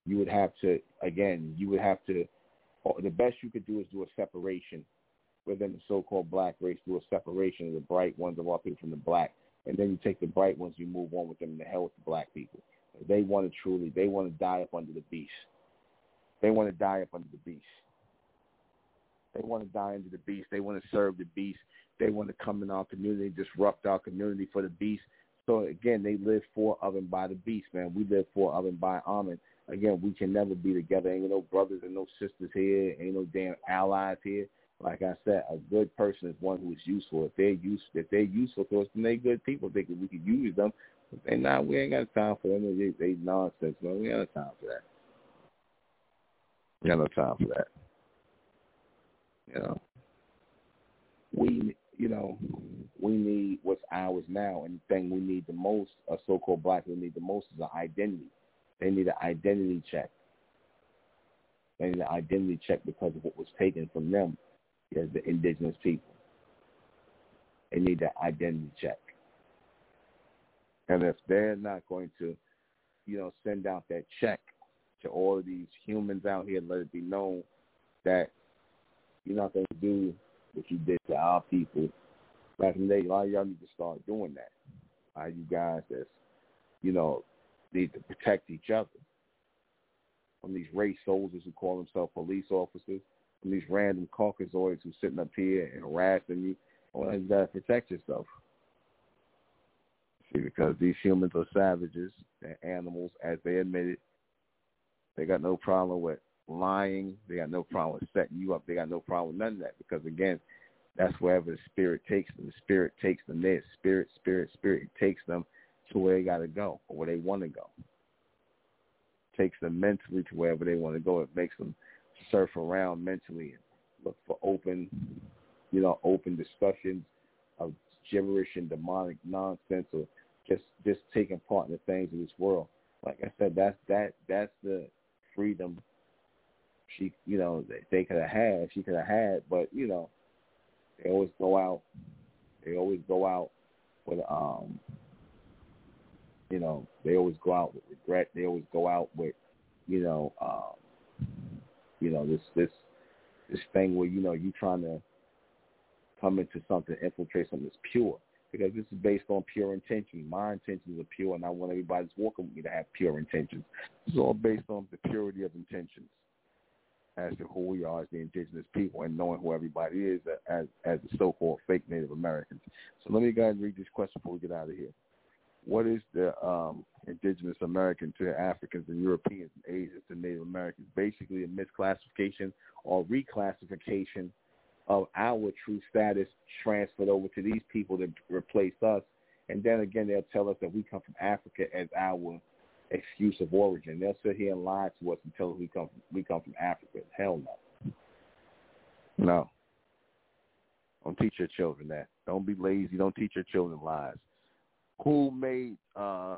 Speaker 2: you would have to. Again, you would have to. The best you could do is do a separation within the so-called black race. Do a separation of the bright ones of all people from the black, and then you take the bright ones, you move on with them, and the hell with the black people. They want to truly. They want to die up under the beast. They want to die up under the beast. They want to die under the beast. They want to serve the beast. They want to come in our community, disrupt our community for the beast. So again, they live for of and by the beast, man. We live for of and by Amen. Again, we can never be together. Ain't no brothers and no sisters here. Ain't no damn allies here. Like I said, a good person is one who is useful. If they're use, if they're useful to us, then they good people. They could, we could use them. If they not, we ain't got time for them. They, they nonsense, man. We ain't got time for that. We got no time for that. You know, we you know, we need what's ours now, and the thing we need the most, a so-called black we need the most is an identity. They need an identity check. They need an identity check because of what was taken from them as the indigenous people. They need that identity check. And if they're not going to, you know, send out that check to all of these humans out here, let it be known that you're not going to do what you did to our people back in the day. A lot of y'all need to start doing that. Uh, you guys that's, you know, need to protect each other from these race soldiers who call themselves police officers, from these random Caucasoids who sitting up here and harassing you. Well, you got to protect yourself. See, because these humans are savages, they're animals, as they admitted. They got no problem with lying. They got no problem with setting you up. They got no problem with none of that because again, that's wherever the spirit takes them. The spirit takes them there. Spirit, spirit, spirit takes them to where they got to go or where they want to go. Takes them mentally to wherever they want to go. It makes them surf around mentally and look for open, you know, open discussions of gibberish and demonic nonsense or just just taking part in the things of this world. Like I said, that's that that's the freedom she, you know, they, they could have had, she could have had, but you know, they always go out, they always go out with, um, you know, they always go out with regret. They always go out with, you know, um, you know, this this this thing where you know you trying to come into something, infiltrate something that's pure. Because this is based on pure intention. My intentions are pure, and I want everybody that's walking with me to have pure intentions. It's all based on the purity of intentions as to who we are as the indigenous people and knowing who everybody is as as the so-called fake Native Americans. So let me go ahead and read this question before we get out of here. What is the um, indigenous American to Africans and Europeans and Asians to Native Americans? Basically a misclassification or reclassification of our true status transferred over to these people to replace us. And then again, they'll tell us that we come from Africa as our excuse of origin. They'll sit here and lie to us and tell us we come from, we come from Africa. Hell no. No. Don't teach your children that. Don't be lazy. Don't teach your children lies. Who made uh,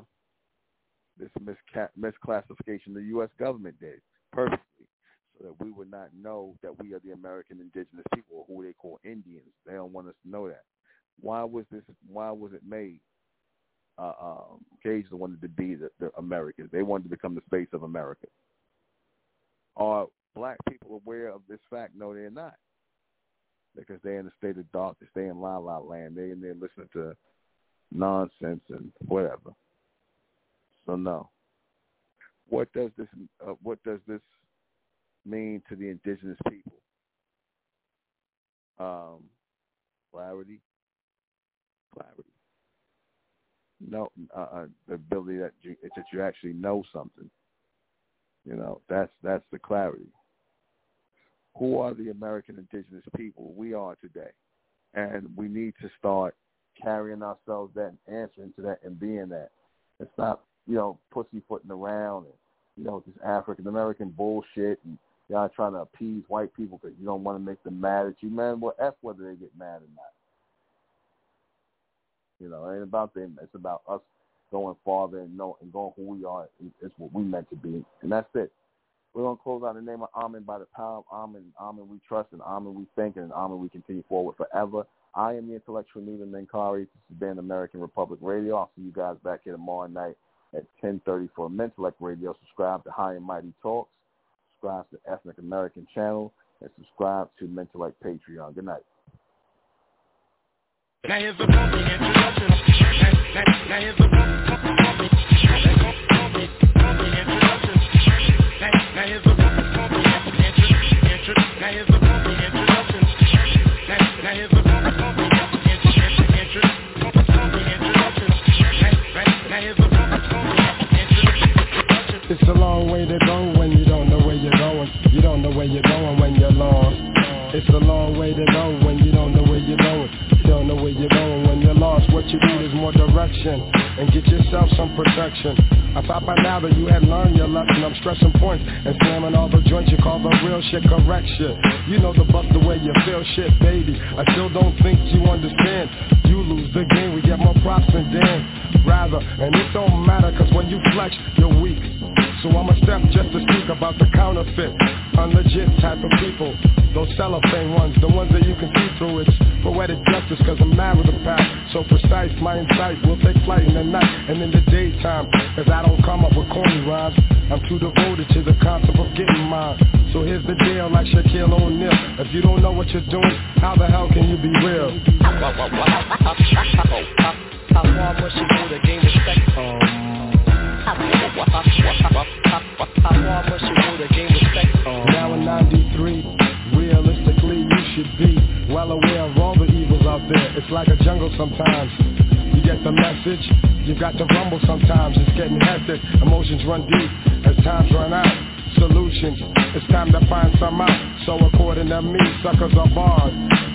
Speaker 2: this misca- misclassification? The U.S. government did purposely, so that we would not know that we are the American indigenous people, who they call Indians. They don't want us to know that. Why was this? Why was it made? Uh, um, Gage wanted to be the, the Americans. They wanted to become the face of America. Are black people aware of this fact? No, they're not because they're in a state of darkness. They're in la la land. They're in there listening to nonsense and whatever. So no. What does this uh, what does this mean to the indigenous people? Um, clarity, clarity. No, uh, uh, the ability that you that you actually know something. You know, that's that's the clarity who are the American indigenous people we are today. And we need to start carrying ourselves that and answering to that and being that. And stop, you know, pussyfooting around and, you know, this African American bullshit and y'all trying to appease white people because you don't want to make them mad at you. Man, well, F whether they get mad or not. You know, it ain't about them. It's about us going farther and know and going who we are. It's what we meant to be. And that's it. We're to close out the name of Amen by the power of Amen. Amen we trust and Amen we thank and Amen we continue forward forever. I am the intellectual Nuben Menkarayzz. This has been American Republic Radio. I'll see you guys back here tomorrow night at 10.30 for Mentellect Radio. Subscribe to High and Mighty Talks. Subscribe to Ethnic American Channel. And subscribe to Mentellect Patreon. Good night. Now here's a introduction. Now here's a
Speaker 4: It's a long way to go when you don't know where you're going. You don't know where you're going when you're lost. It's a long way to go when you don't know where you're going. You don't know where you're going when you're lost. What you need is more direction and get yourself some protection. I thought by now that you had learned your lesson. I'm stressing points and slamming all the joints you call the real shit correction. You know the bust the way you feel shit, baby. I still don't think you understand. You lose the game, we get more props than Dan. Rather, and it don't matter cause when you flex, you're weak. So I'ma step just to speak about the counterfeit, unlegit type of people. Those cellophane ones, the ones that you can see through. It's poetic justice cause I'm mad with the pack. So precise, my insight will take flight in the night and in the daytime. Cause I don't come up with corny rhymes. I'm too devoted to the concept of getting mine. So here's the deal, like Shaquille O'Neal. If you don't know what you're doing, how the hell can you be real? Long must you do to gain now in 93, realistically you should be well aware of all the evils out there. It's like a jungle sometimes. You get the message, you got to rumble sometimes. It's getting hectic, emotions run deep as times run out. Solutions, it's time to find some out. So according to me, suckers are barred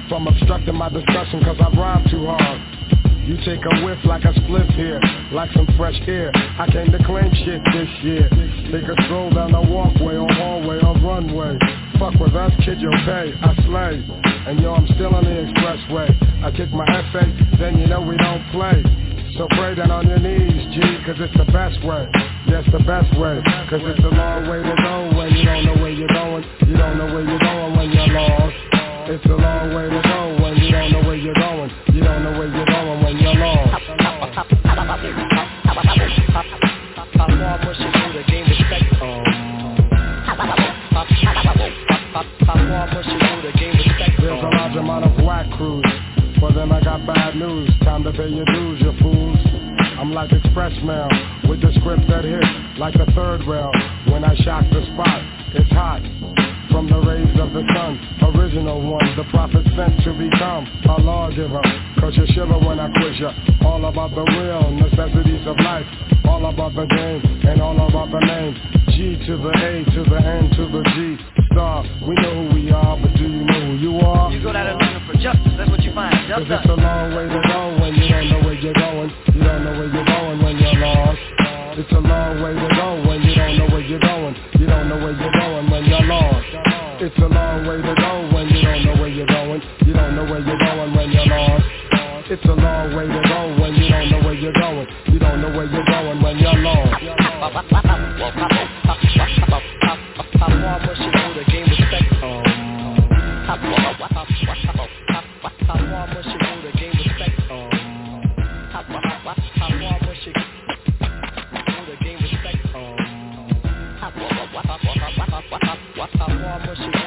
Speaker 4: from obstructing my discussion cause I rhyme too hard. You take a whiff like a split here, like some fresh air. I came to claim shit this year. Take a stroll down the walkway or hallway or runway. Fuck with us, kid, you'll pay. I slay. And yo, I'm still on the expressway. I kick my essay, then you know we don't play. So pray down on your knees, G, cause it's the best way. Yes, the best way. Cause it's a long way to go when you don't know where you're going. You don't know where you're going when you're lost. It's a long way to go when you don't know where you're going. You don't know where you're going with the script that hit like the third rail. When I shock the spot, it's hot from the rays of the sun. Original one, the prophet sent to become a lawgiver Cause you shiver when I quiz ya. All about the real necessities of life. All about the game and all about the name. G to the A to the N to the G. Star, we know who we are, but do you know who you are?
Speaker 5: You go down there looking for justice, that's what you find.
Speaker 4: Cause it's a long way to go when you don't know where you're going. You don't know where you're going when you're lost. It's a long way to go when you don't know where you're going. You don't know where you're going when you're lost. It's a long way to go when you don't know where you're going. You don't know where you're going when you're lost.
Speaker 5: It's a long way to go when you don't know where you're going. You don't know where you're going when you're lost. Um, Pop respect. Um, Pop on,